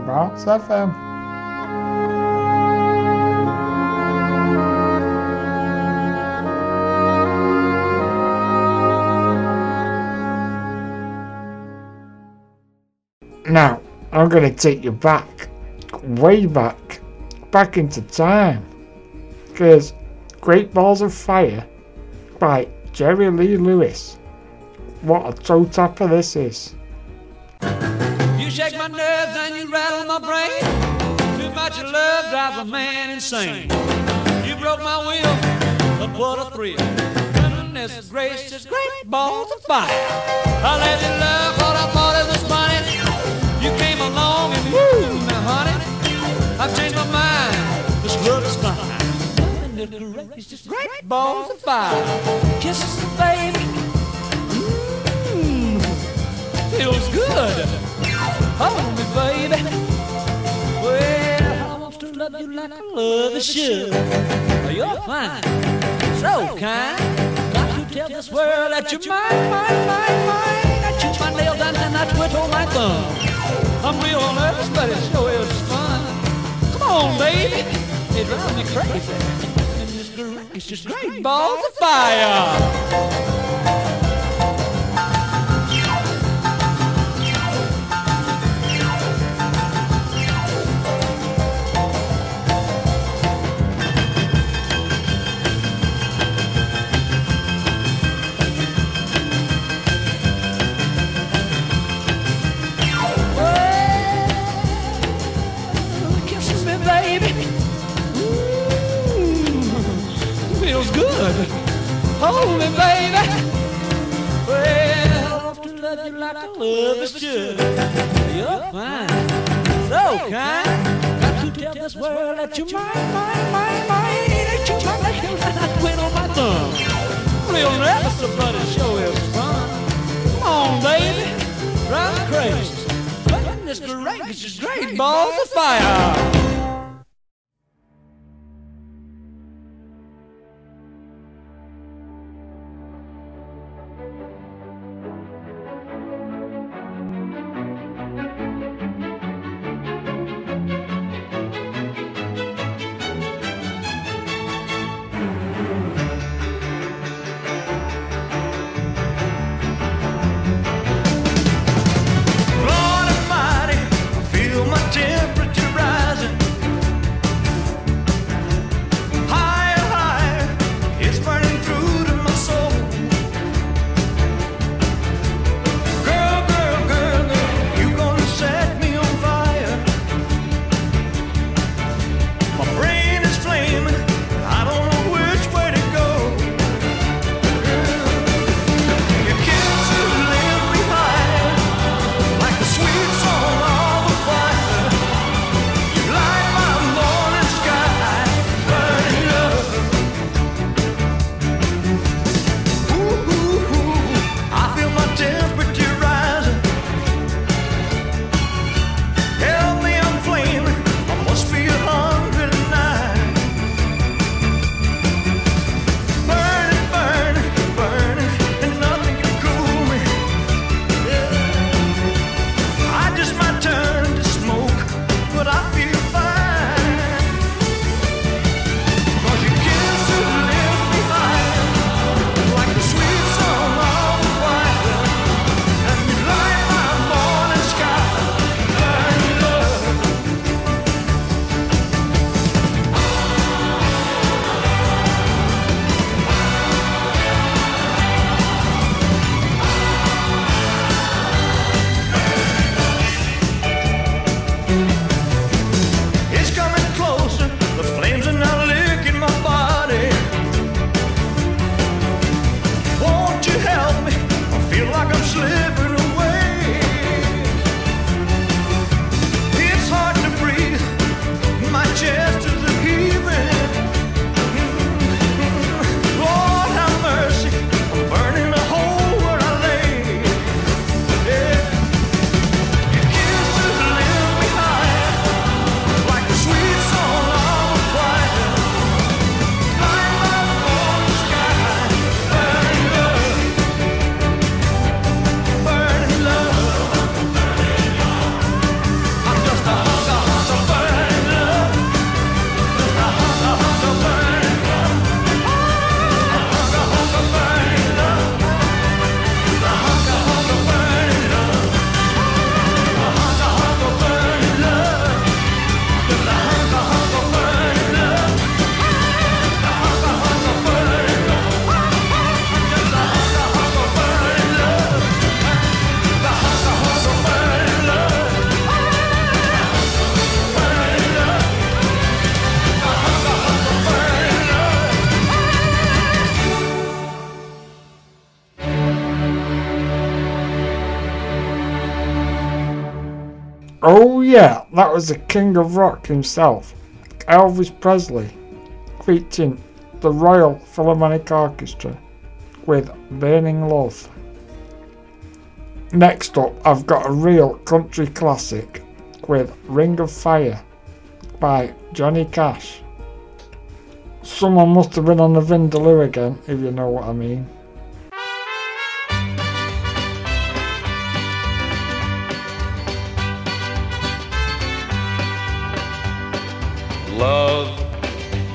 FM. Now, I'm going to take you back, way back, back into time. Because Great Balls of Fire by Jerry Lee Lewis. What a toe tapper this is. My brain. Too much love drives a man insane. You broke my will, but what a thrill. Goodness gracious, great balls of fire. I let you love what I thought it was funny. You came along and woo, now honey, I've changed my mind. This love is fine. Goodness gracious, great balls of fire. Kisses, baby. Mmm, feels good. Hold you like I love a should. You're fine, so kind. Got to tell this world that you're mine, mine, mine, mine. I chew my nail down and I twiddle my thumb. I'm real nervous, but it sure is fun. Come on, baby. It drives me crazy. And this great, it's just great balls of fire. Hold me, baby. Well, I want to love you like I love is should. You're fine, so kind. Got to tell this world that you're mine, mine, mine, mine. That you my and I twiddle my thumb. Real but it sure is fun. Come on, baby. Drive crazy. Goodness gracious, great balls of fire. Yeah, that was the king of rock himself, Elvis Presley, featuring the Royal Philharmonic Orchestra with Burning Love. Next up, I've got a real country classic with Ring of Fire by Johnny Cash. Someone must have been on the Vindaloo again, if you know what I mean.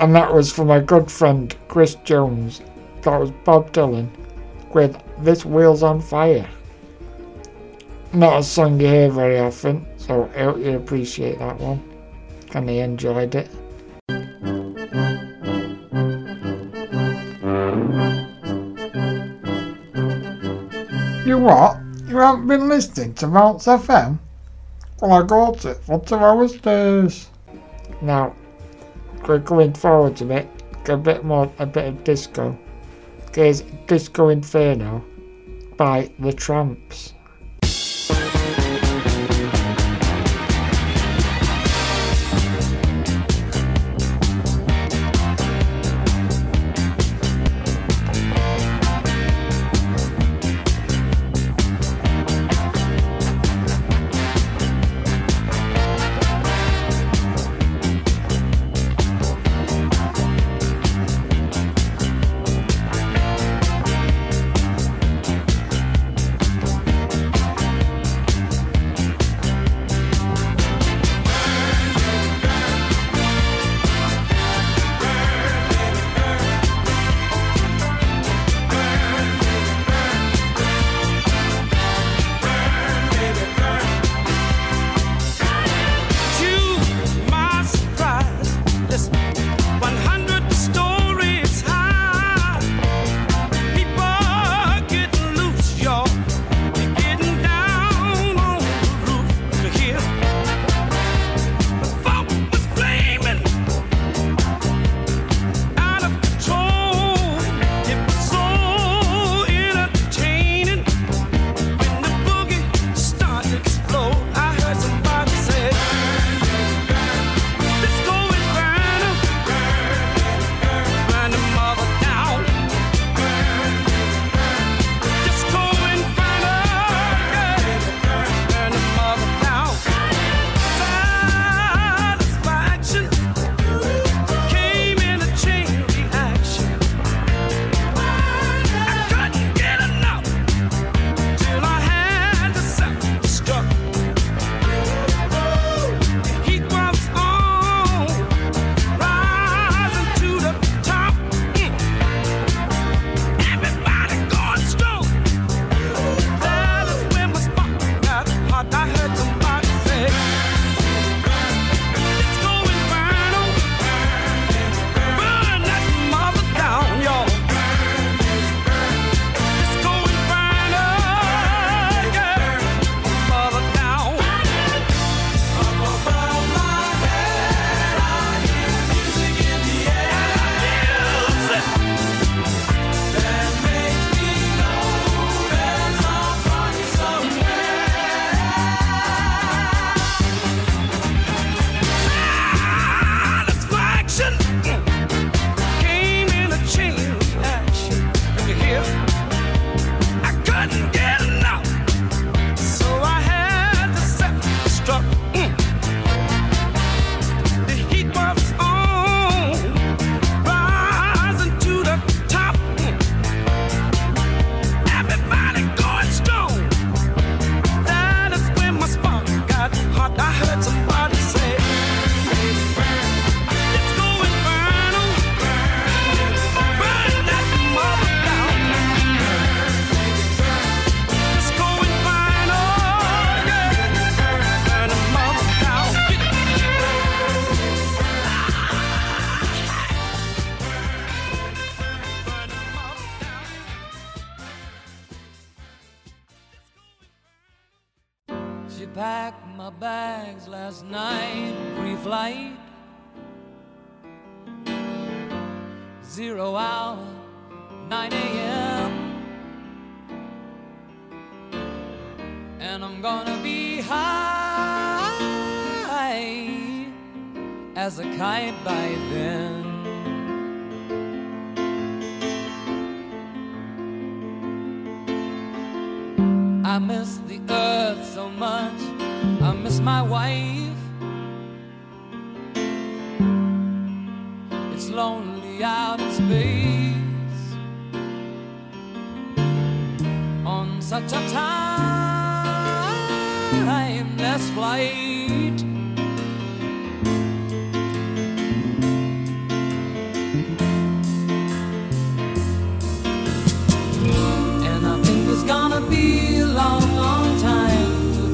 And that was for my good friend Chris Jones. That was Bob Dylan with This Wheel's on Fire. Not a song you hear very often, so I hope you appreciate that one and he enjoyed it. You what? You haven't been listening to Mounts FM? Well, I got it for two hours days. Now, going forward to it, a bit more, a bit of disco. There's Disco Inferno by The Trammps.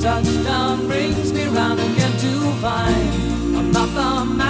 touchdown brings me round again to find I'm not the man.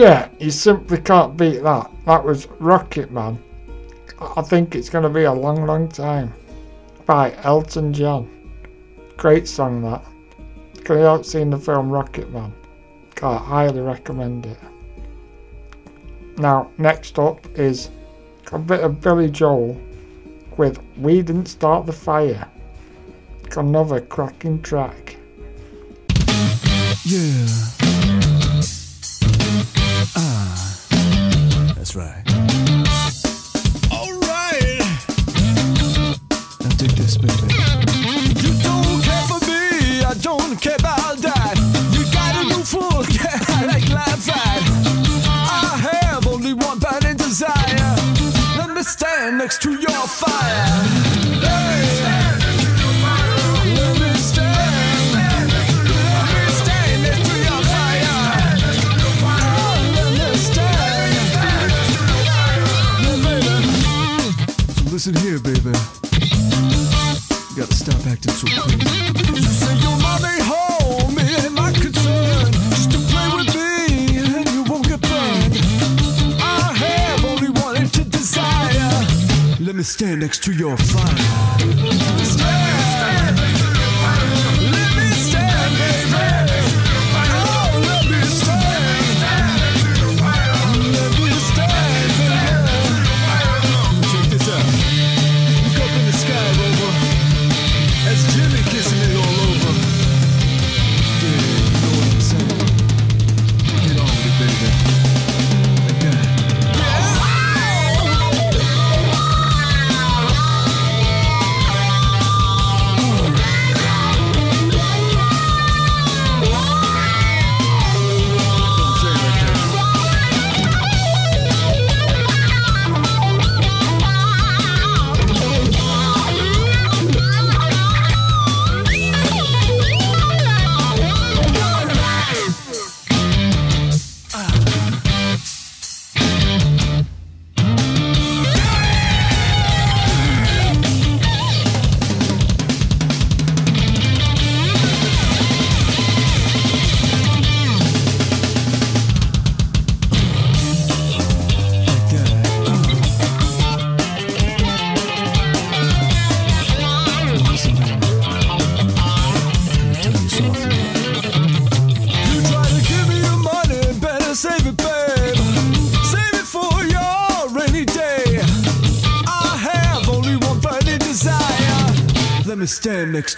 yeah, you simply can't beat that. That was Rocket Man. I think it's going to be a long, long time. By Elton John. Great song that. If you haven't seen the film Rocket Man, I highly recommend it. Now, next up is a bit of Billy Joel with We Didn't Start the Fire. Another cracking track. Yeah. Ah, that's right. Alright. Now take this, baby. You don't care for me, I don't care about that. You got a new fool, yeah, I like at. I have only one burning desire. Let me stand next to your fire. Hey. Listen here, baby. You gotta stop acting so crazy. You say your mommy home ain't my concern. Just to play with me and you won't get burned. I have only inch of desire. Let me stand next to your fire.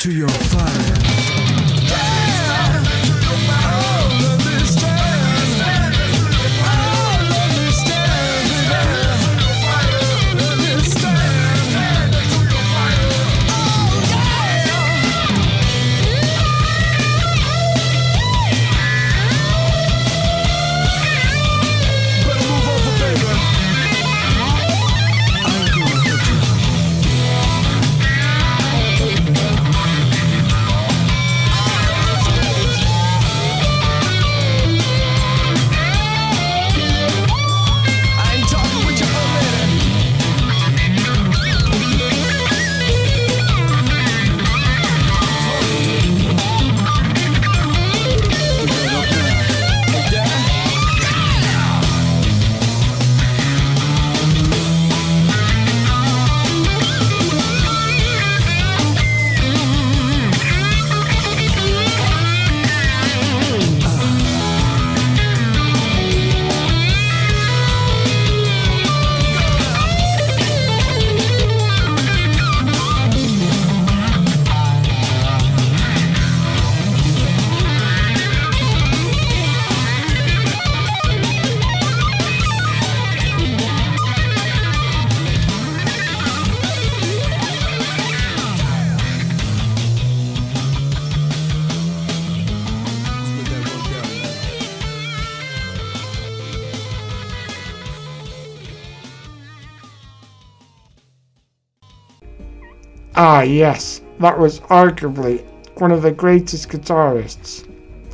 To your yes, that was arguably one of the greatest guitarists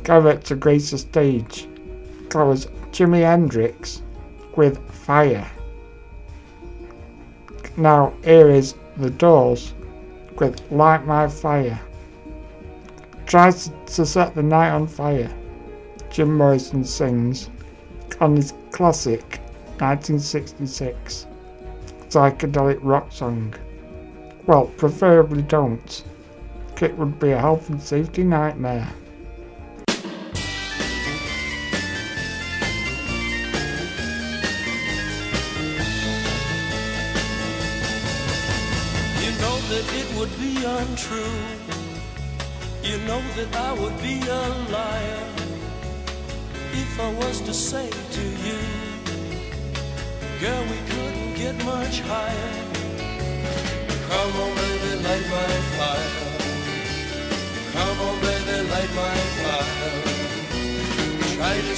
ever to grace the stage. That was Jimi Hendrix with Fire. Now, here is The Doors with Light My Fire. Tries to set the night on fire, Jim Morrison sings on his classic 1966 psychedelic rock song. Well, preferably don't. It would be a health and safety nightmare.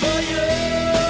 fire. Yeah.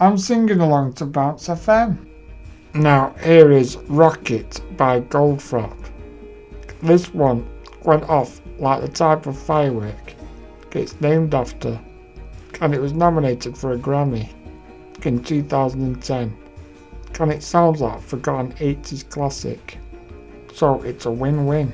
I'm singing along to Bounce FM. Now, here is Rocket by Goldfrapp. This one went off like the type of firework it's named after, and it was nominated for a Grammy in 2010. And it sounds like a forgotten 80s classic, so it's a win win.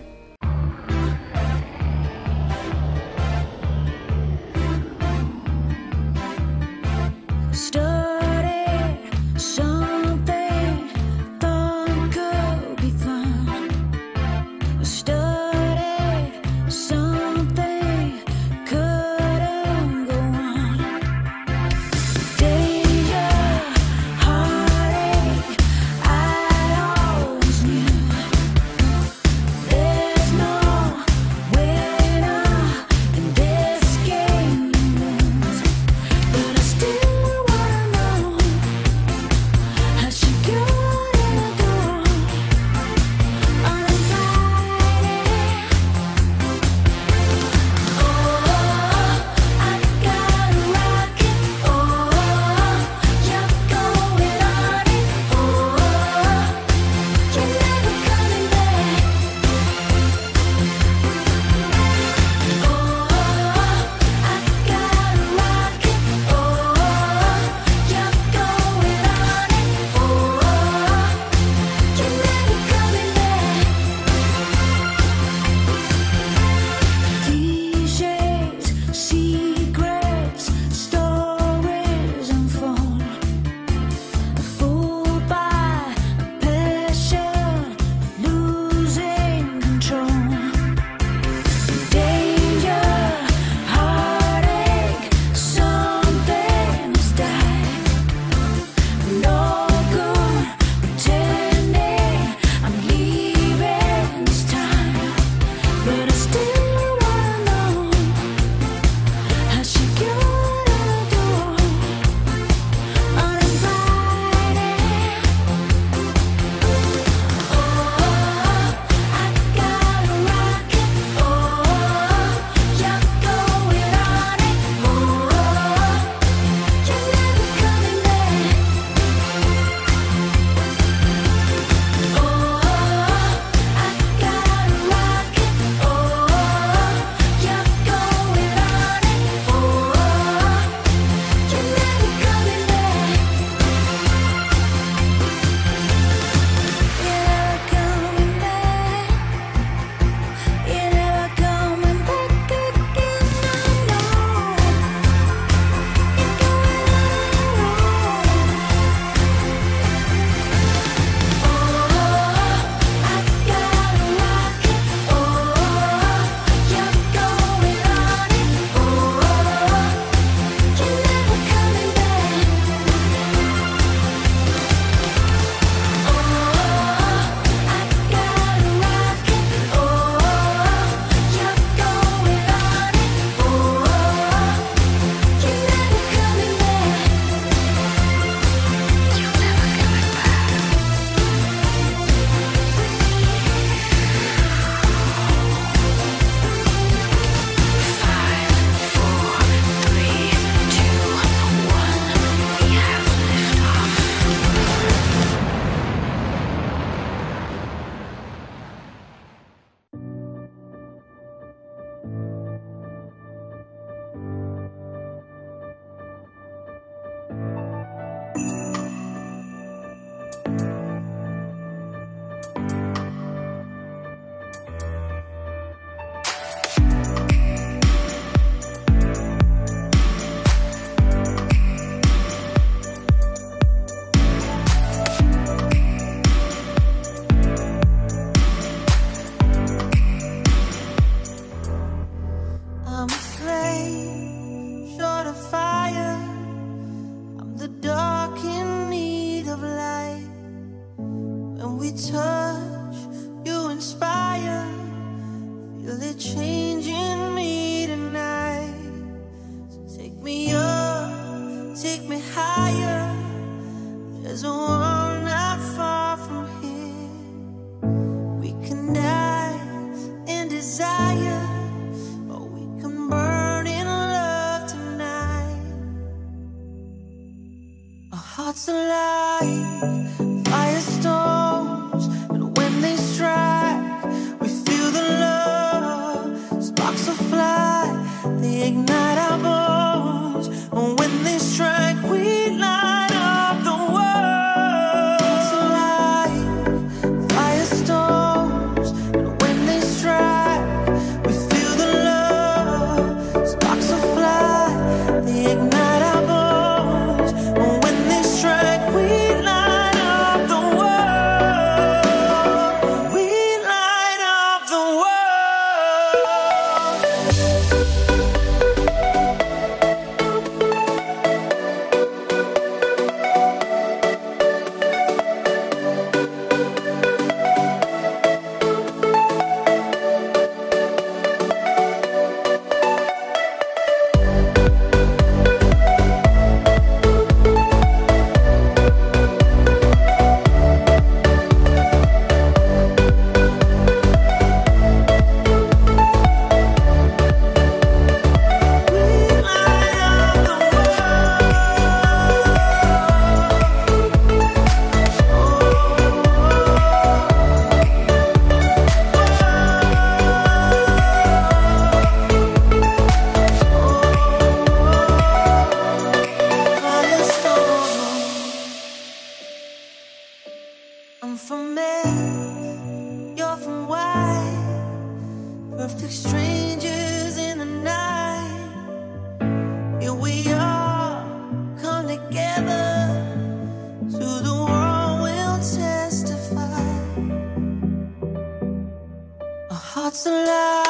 hearts alive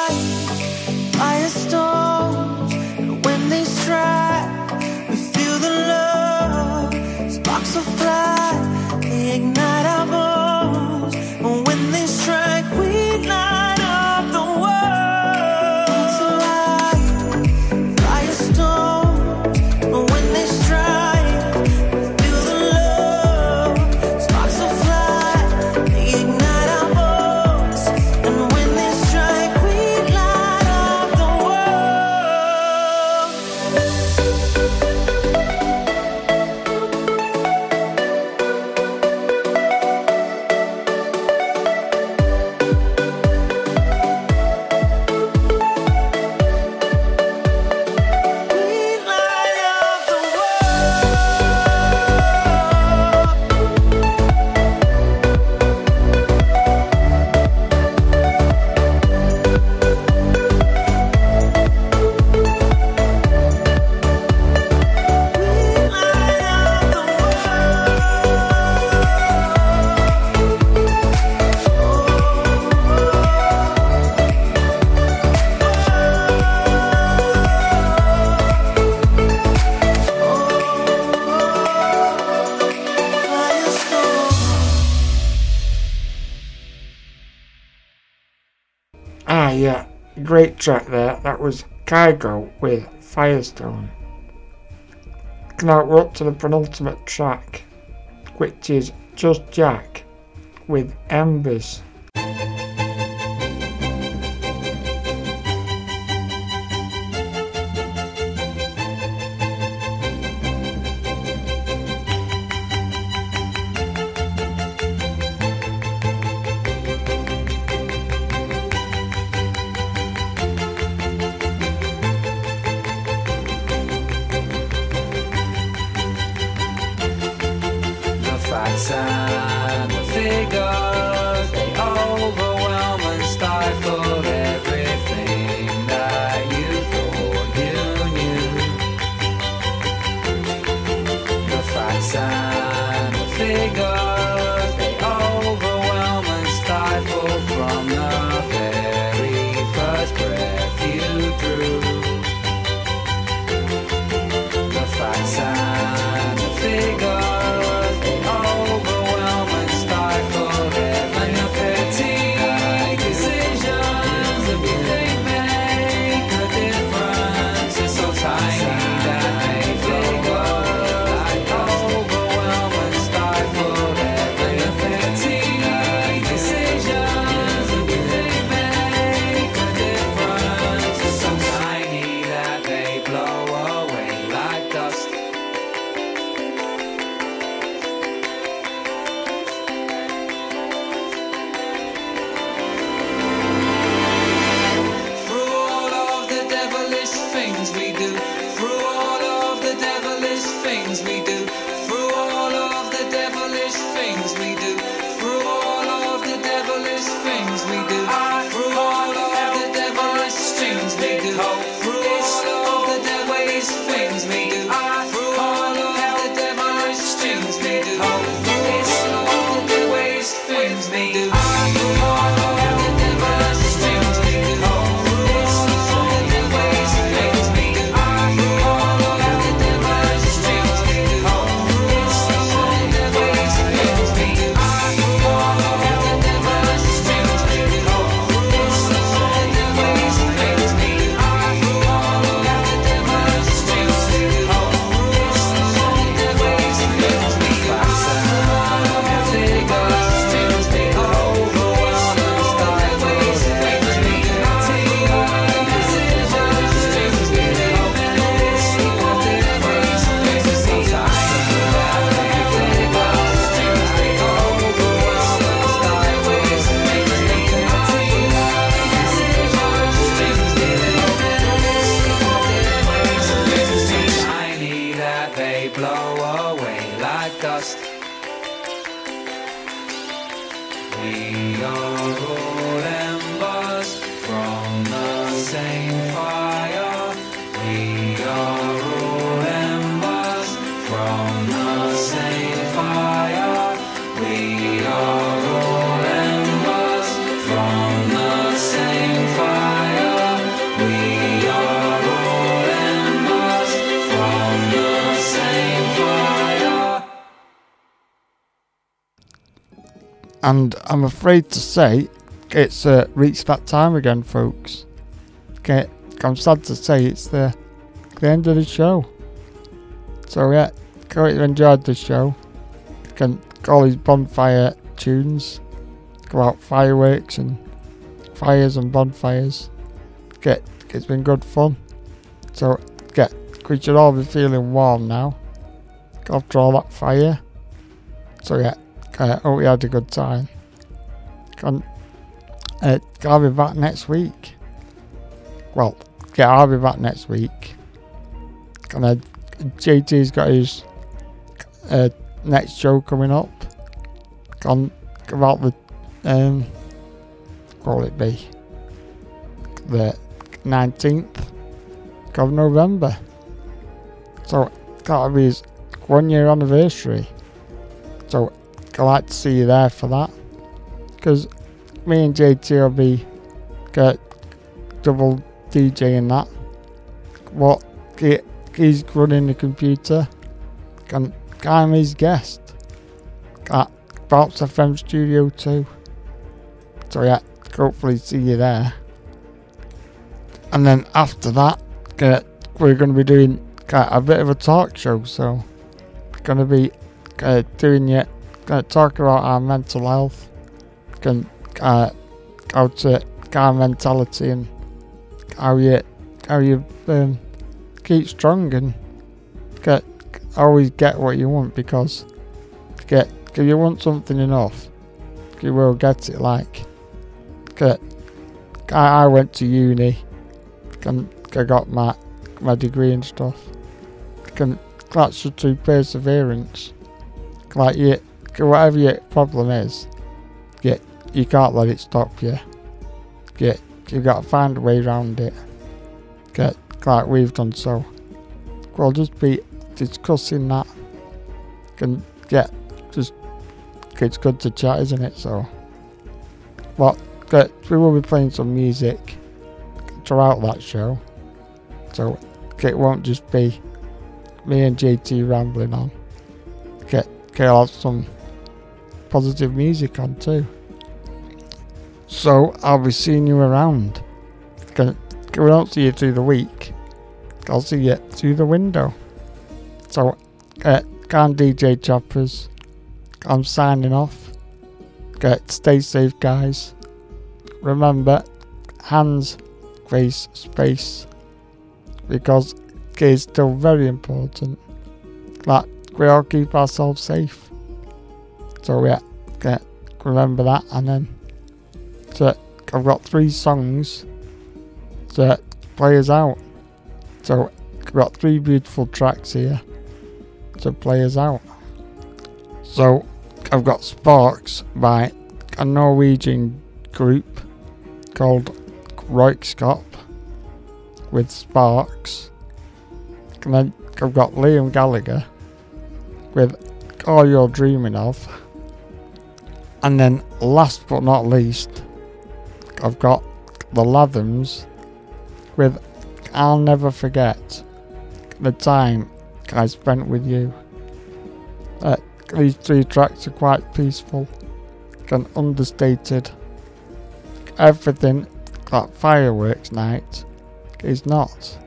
was Kygo with Firestone. Now we're up to the penultimate track, which is Just Jack with Embers. I'm afraid to say, it's uh, reached that time again, folks. Okay, I'm sad to say it's the, the end of the show. So yeah, hope you enjoyed the show. Can all these bonfire tunes about fireworks and fires and bonfires. Get it's been good fun. So get we should all be feeling warm now after all that fire. So yeah, I hope you had a good time. Can, uh, I'll be back next week. Well, yeah, I'll be back next week. And uh, JT's got his uh, next show coming up. On about the um, what will it be? The nineteenth of November. So that'll be his one year anniversary. So I'd like to see you there for that. Because me and JT will be get double DJing that. What he, he's running the computer. And I'm his guest at Bounce FM Studio 2. So yeah, hopefully see you there. And then after that, get, we're going to be doing uh, a bit of a talk show. So going to be uh, doing it, going to talk about our mental health, can uh, how to our mentality and how you how you um, keep strong and get always get what you want because get if you want something enough, you will get it. Like get, I, I went to uni and I got my my degree and stuff. Can that's through perseverance. Like you, whatever your problem is, yeah, you can't let it stop you. Yeah, you got to find a way around it. Get like we've done so. We'll just be discussing that. Can get just it's good to chat, isn't it? So, but get, we will be playing some music throughout that show. So it won't just be me and JT rambling on. Get get I'll have some positive music on too. So I'll be seeing you around. We don't see you through the week. I'll see you through the window. So uh, can DJ Choppers. I'm signing off. Get stay safe guys. Remember hands, face, space. Because it's still very important. Like we all keep ourselves safe. So yeah, get remember that and then so I've got three songs to play us out. So I've got three beautiful tracks here to play us out. So I've got Sparks by a Norwegian group called Röyksopp with Sparks. And then I've got Liam Gallagher with All You're Dreaming of. And then last but not least, I've got the Lathums with I'll Never Forget the Time I Spent With You. Uh, these three tracks are quite peaceful and understated. Everything that fireworks night is not.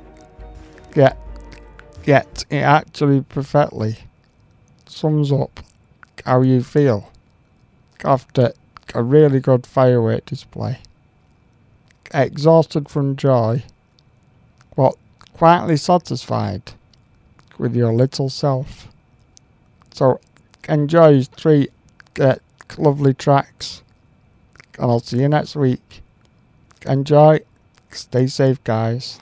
Yet, yet it actually perfectly sums up how you feel after a really good firework display. Exhausted from joy, but quietly satisfied with your little self. So enjoy three uh, lovely tracks, and I'll see you next week. Enjoy, stay safe, guys.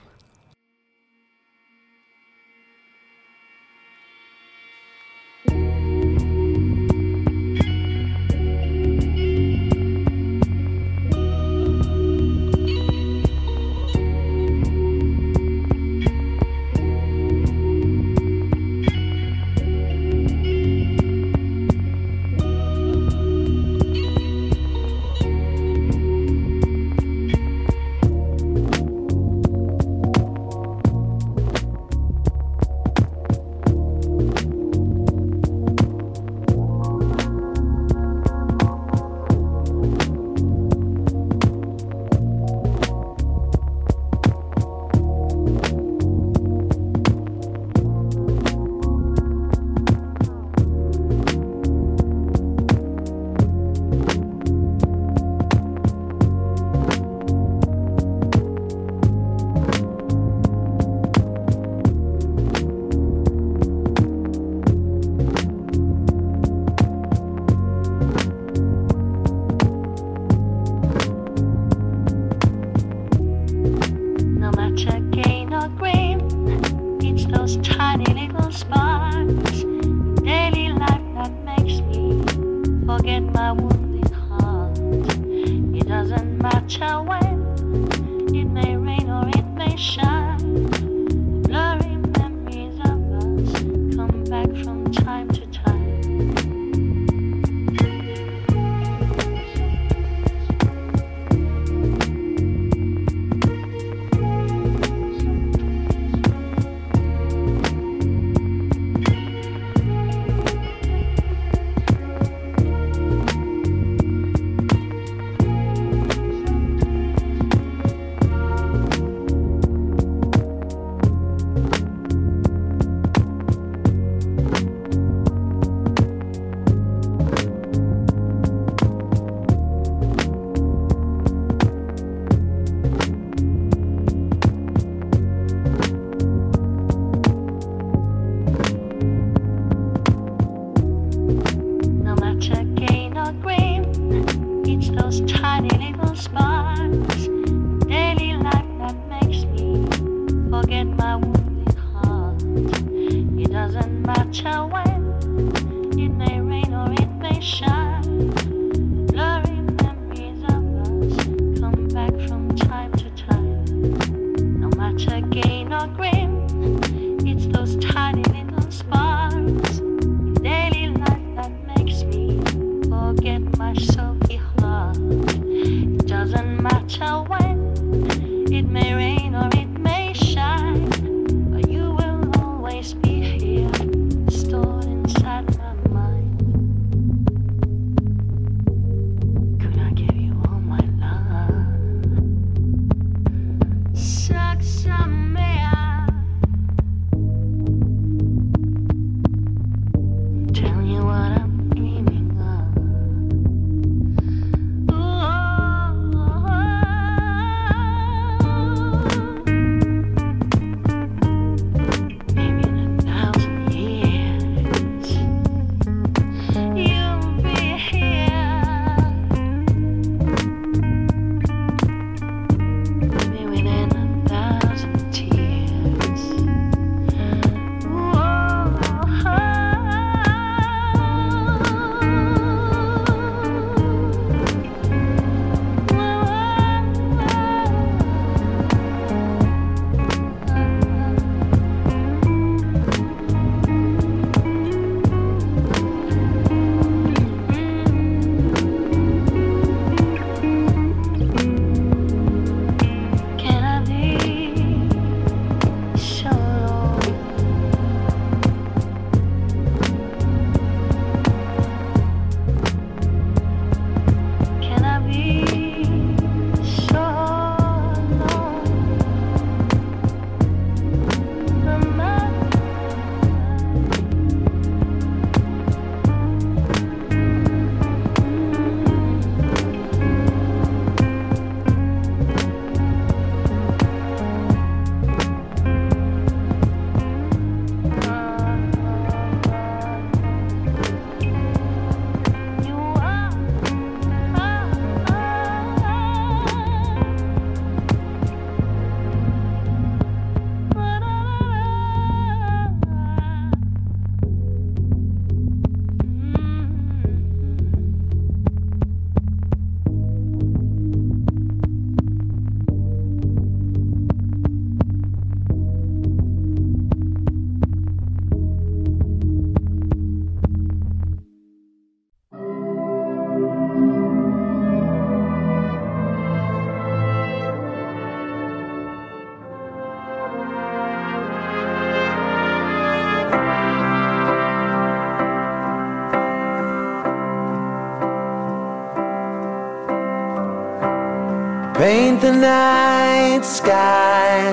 paint the night sky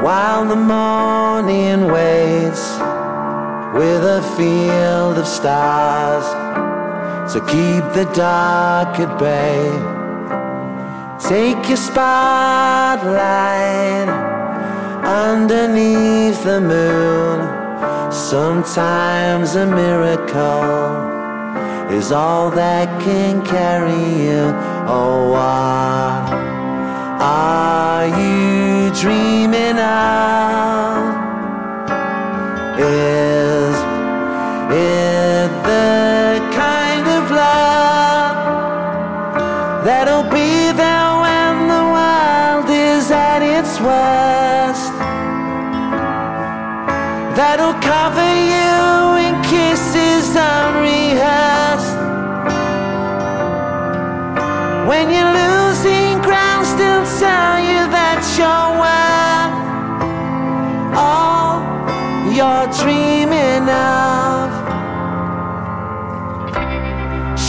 while the morning waits with a field of stars to keep the dark at bay. Take your spotlight underneath the moon. Sometimes a miracle is all that can carry you. Oh, ah are you dreaming of? Is it the kind of love that'll be there when the world is at its worst? That'll cover you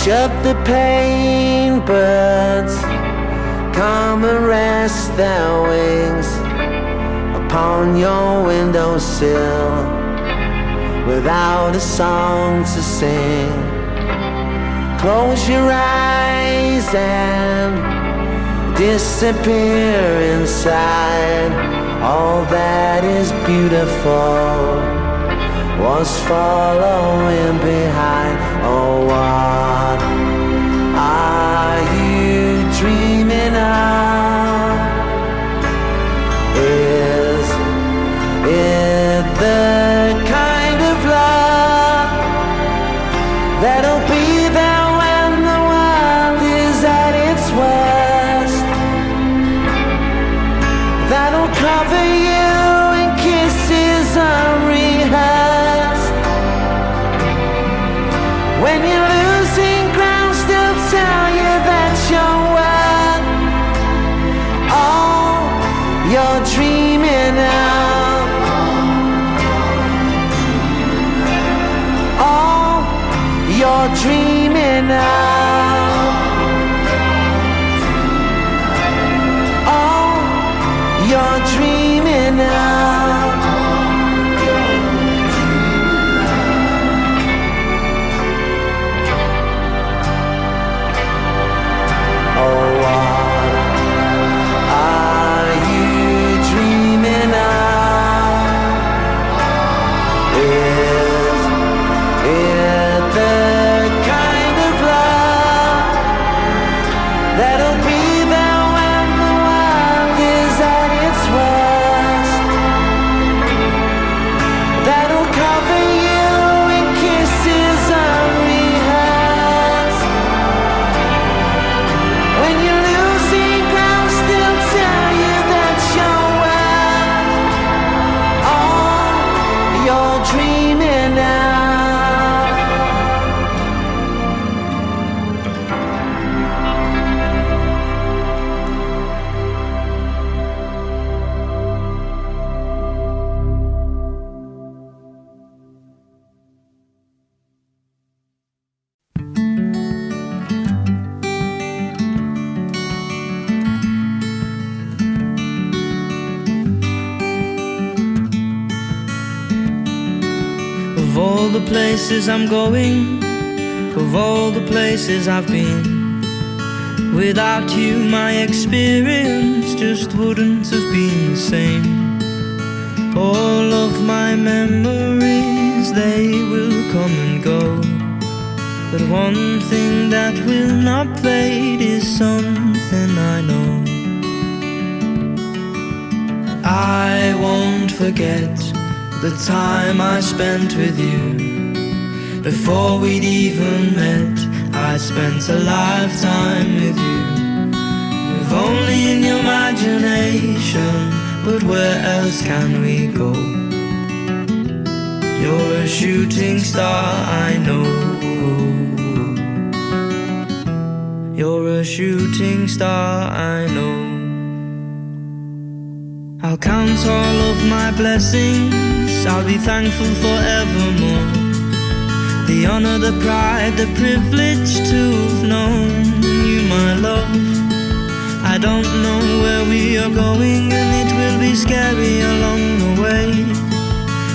Shut the pain, birds. Come and rest their wings upon your windowsill without a song to sing. Close your eyes and disappear inside. All that is beautiful was following behind. Places I'm going, of all the places I've been, without you, my experience just wouldn't have been the same. All of my memories, they will come and go. But one thing that will not fade is something I know. I won't forget the time I spent with you. Before we'd even met, I spent a lifetime with you. If only in your imagination, but where else can we go? You're a shooting star, I know. You're a shooting star, I know. I'll count all of my blessings, I'll be thankful forevermore. The honor, the pride, the privilege to have known you, my love. I don't know where we are going, and it will be scary along the way.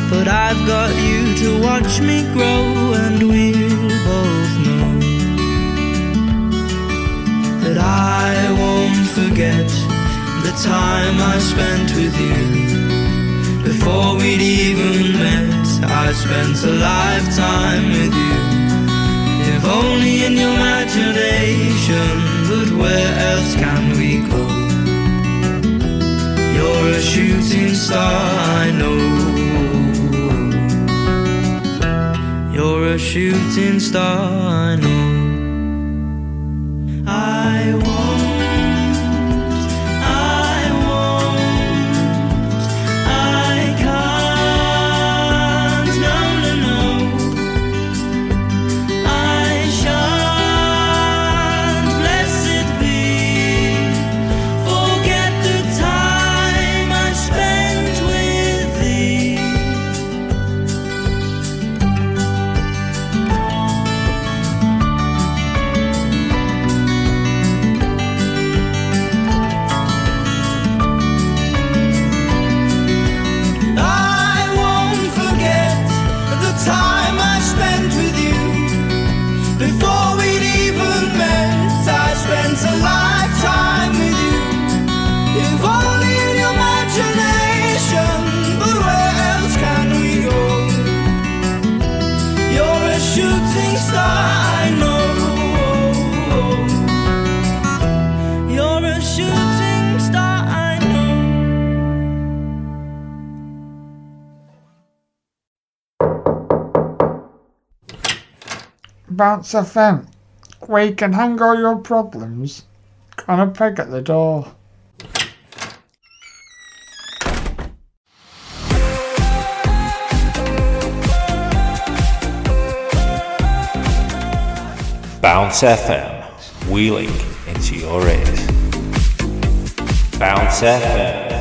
But I've got you to watch me grow, and we'll both know that I won't forget the time I spent with you. Before we'd even met, I spent a lifetime with you. If only in your imagination, but where else can we go? You're a shooting star, I know. You're a shooting star, I know. about event. We can hang all your problems on a peg at the door. Bounce FM, wheeling into your ears. Bounce FM.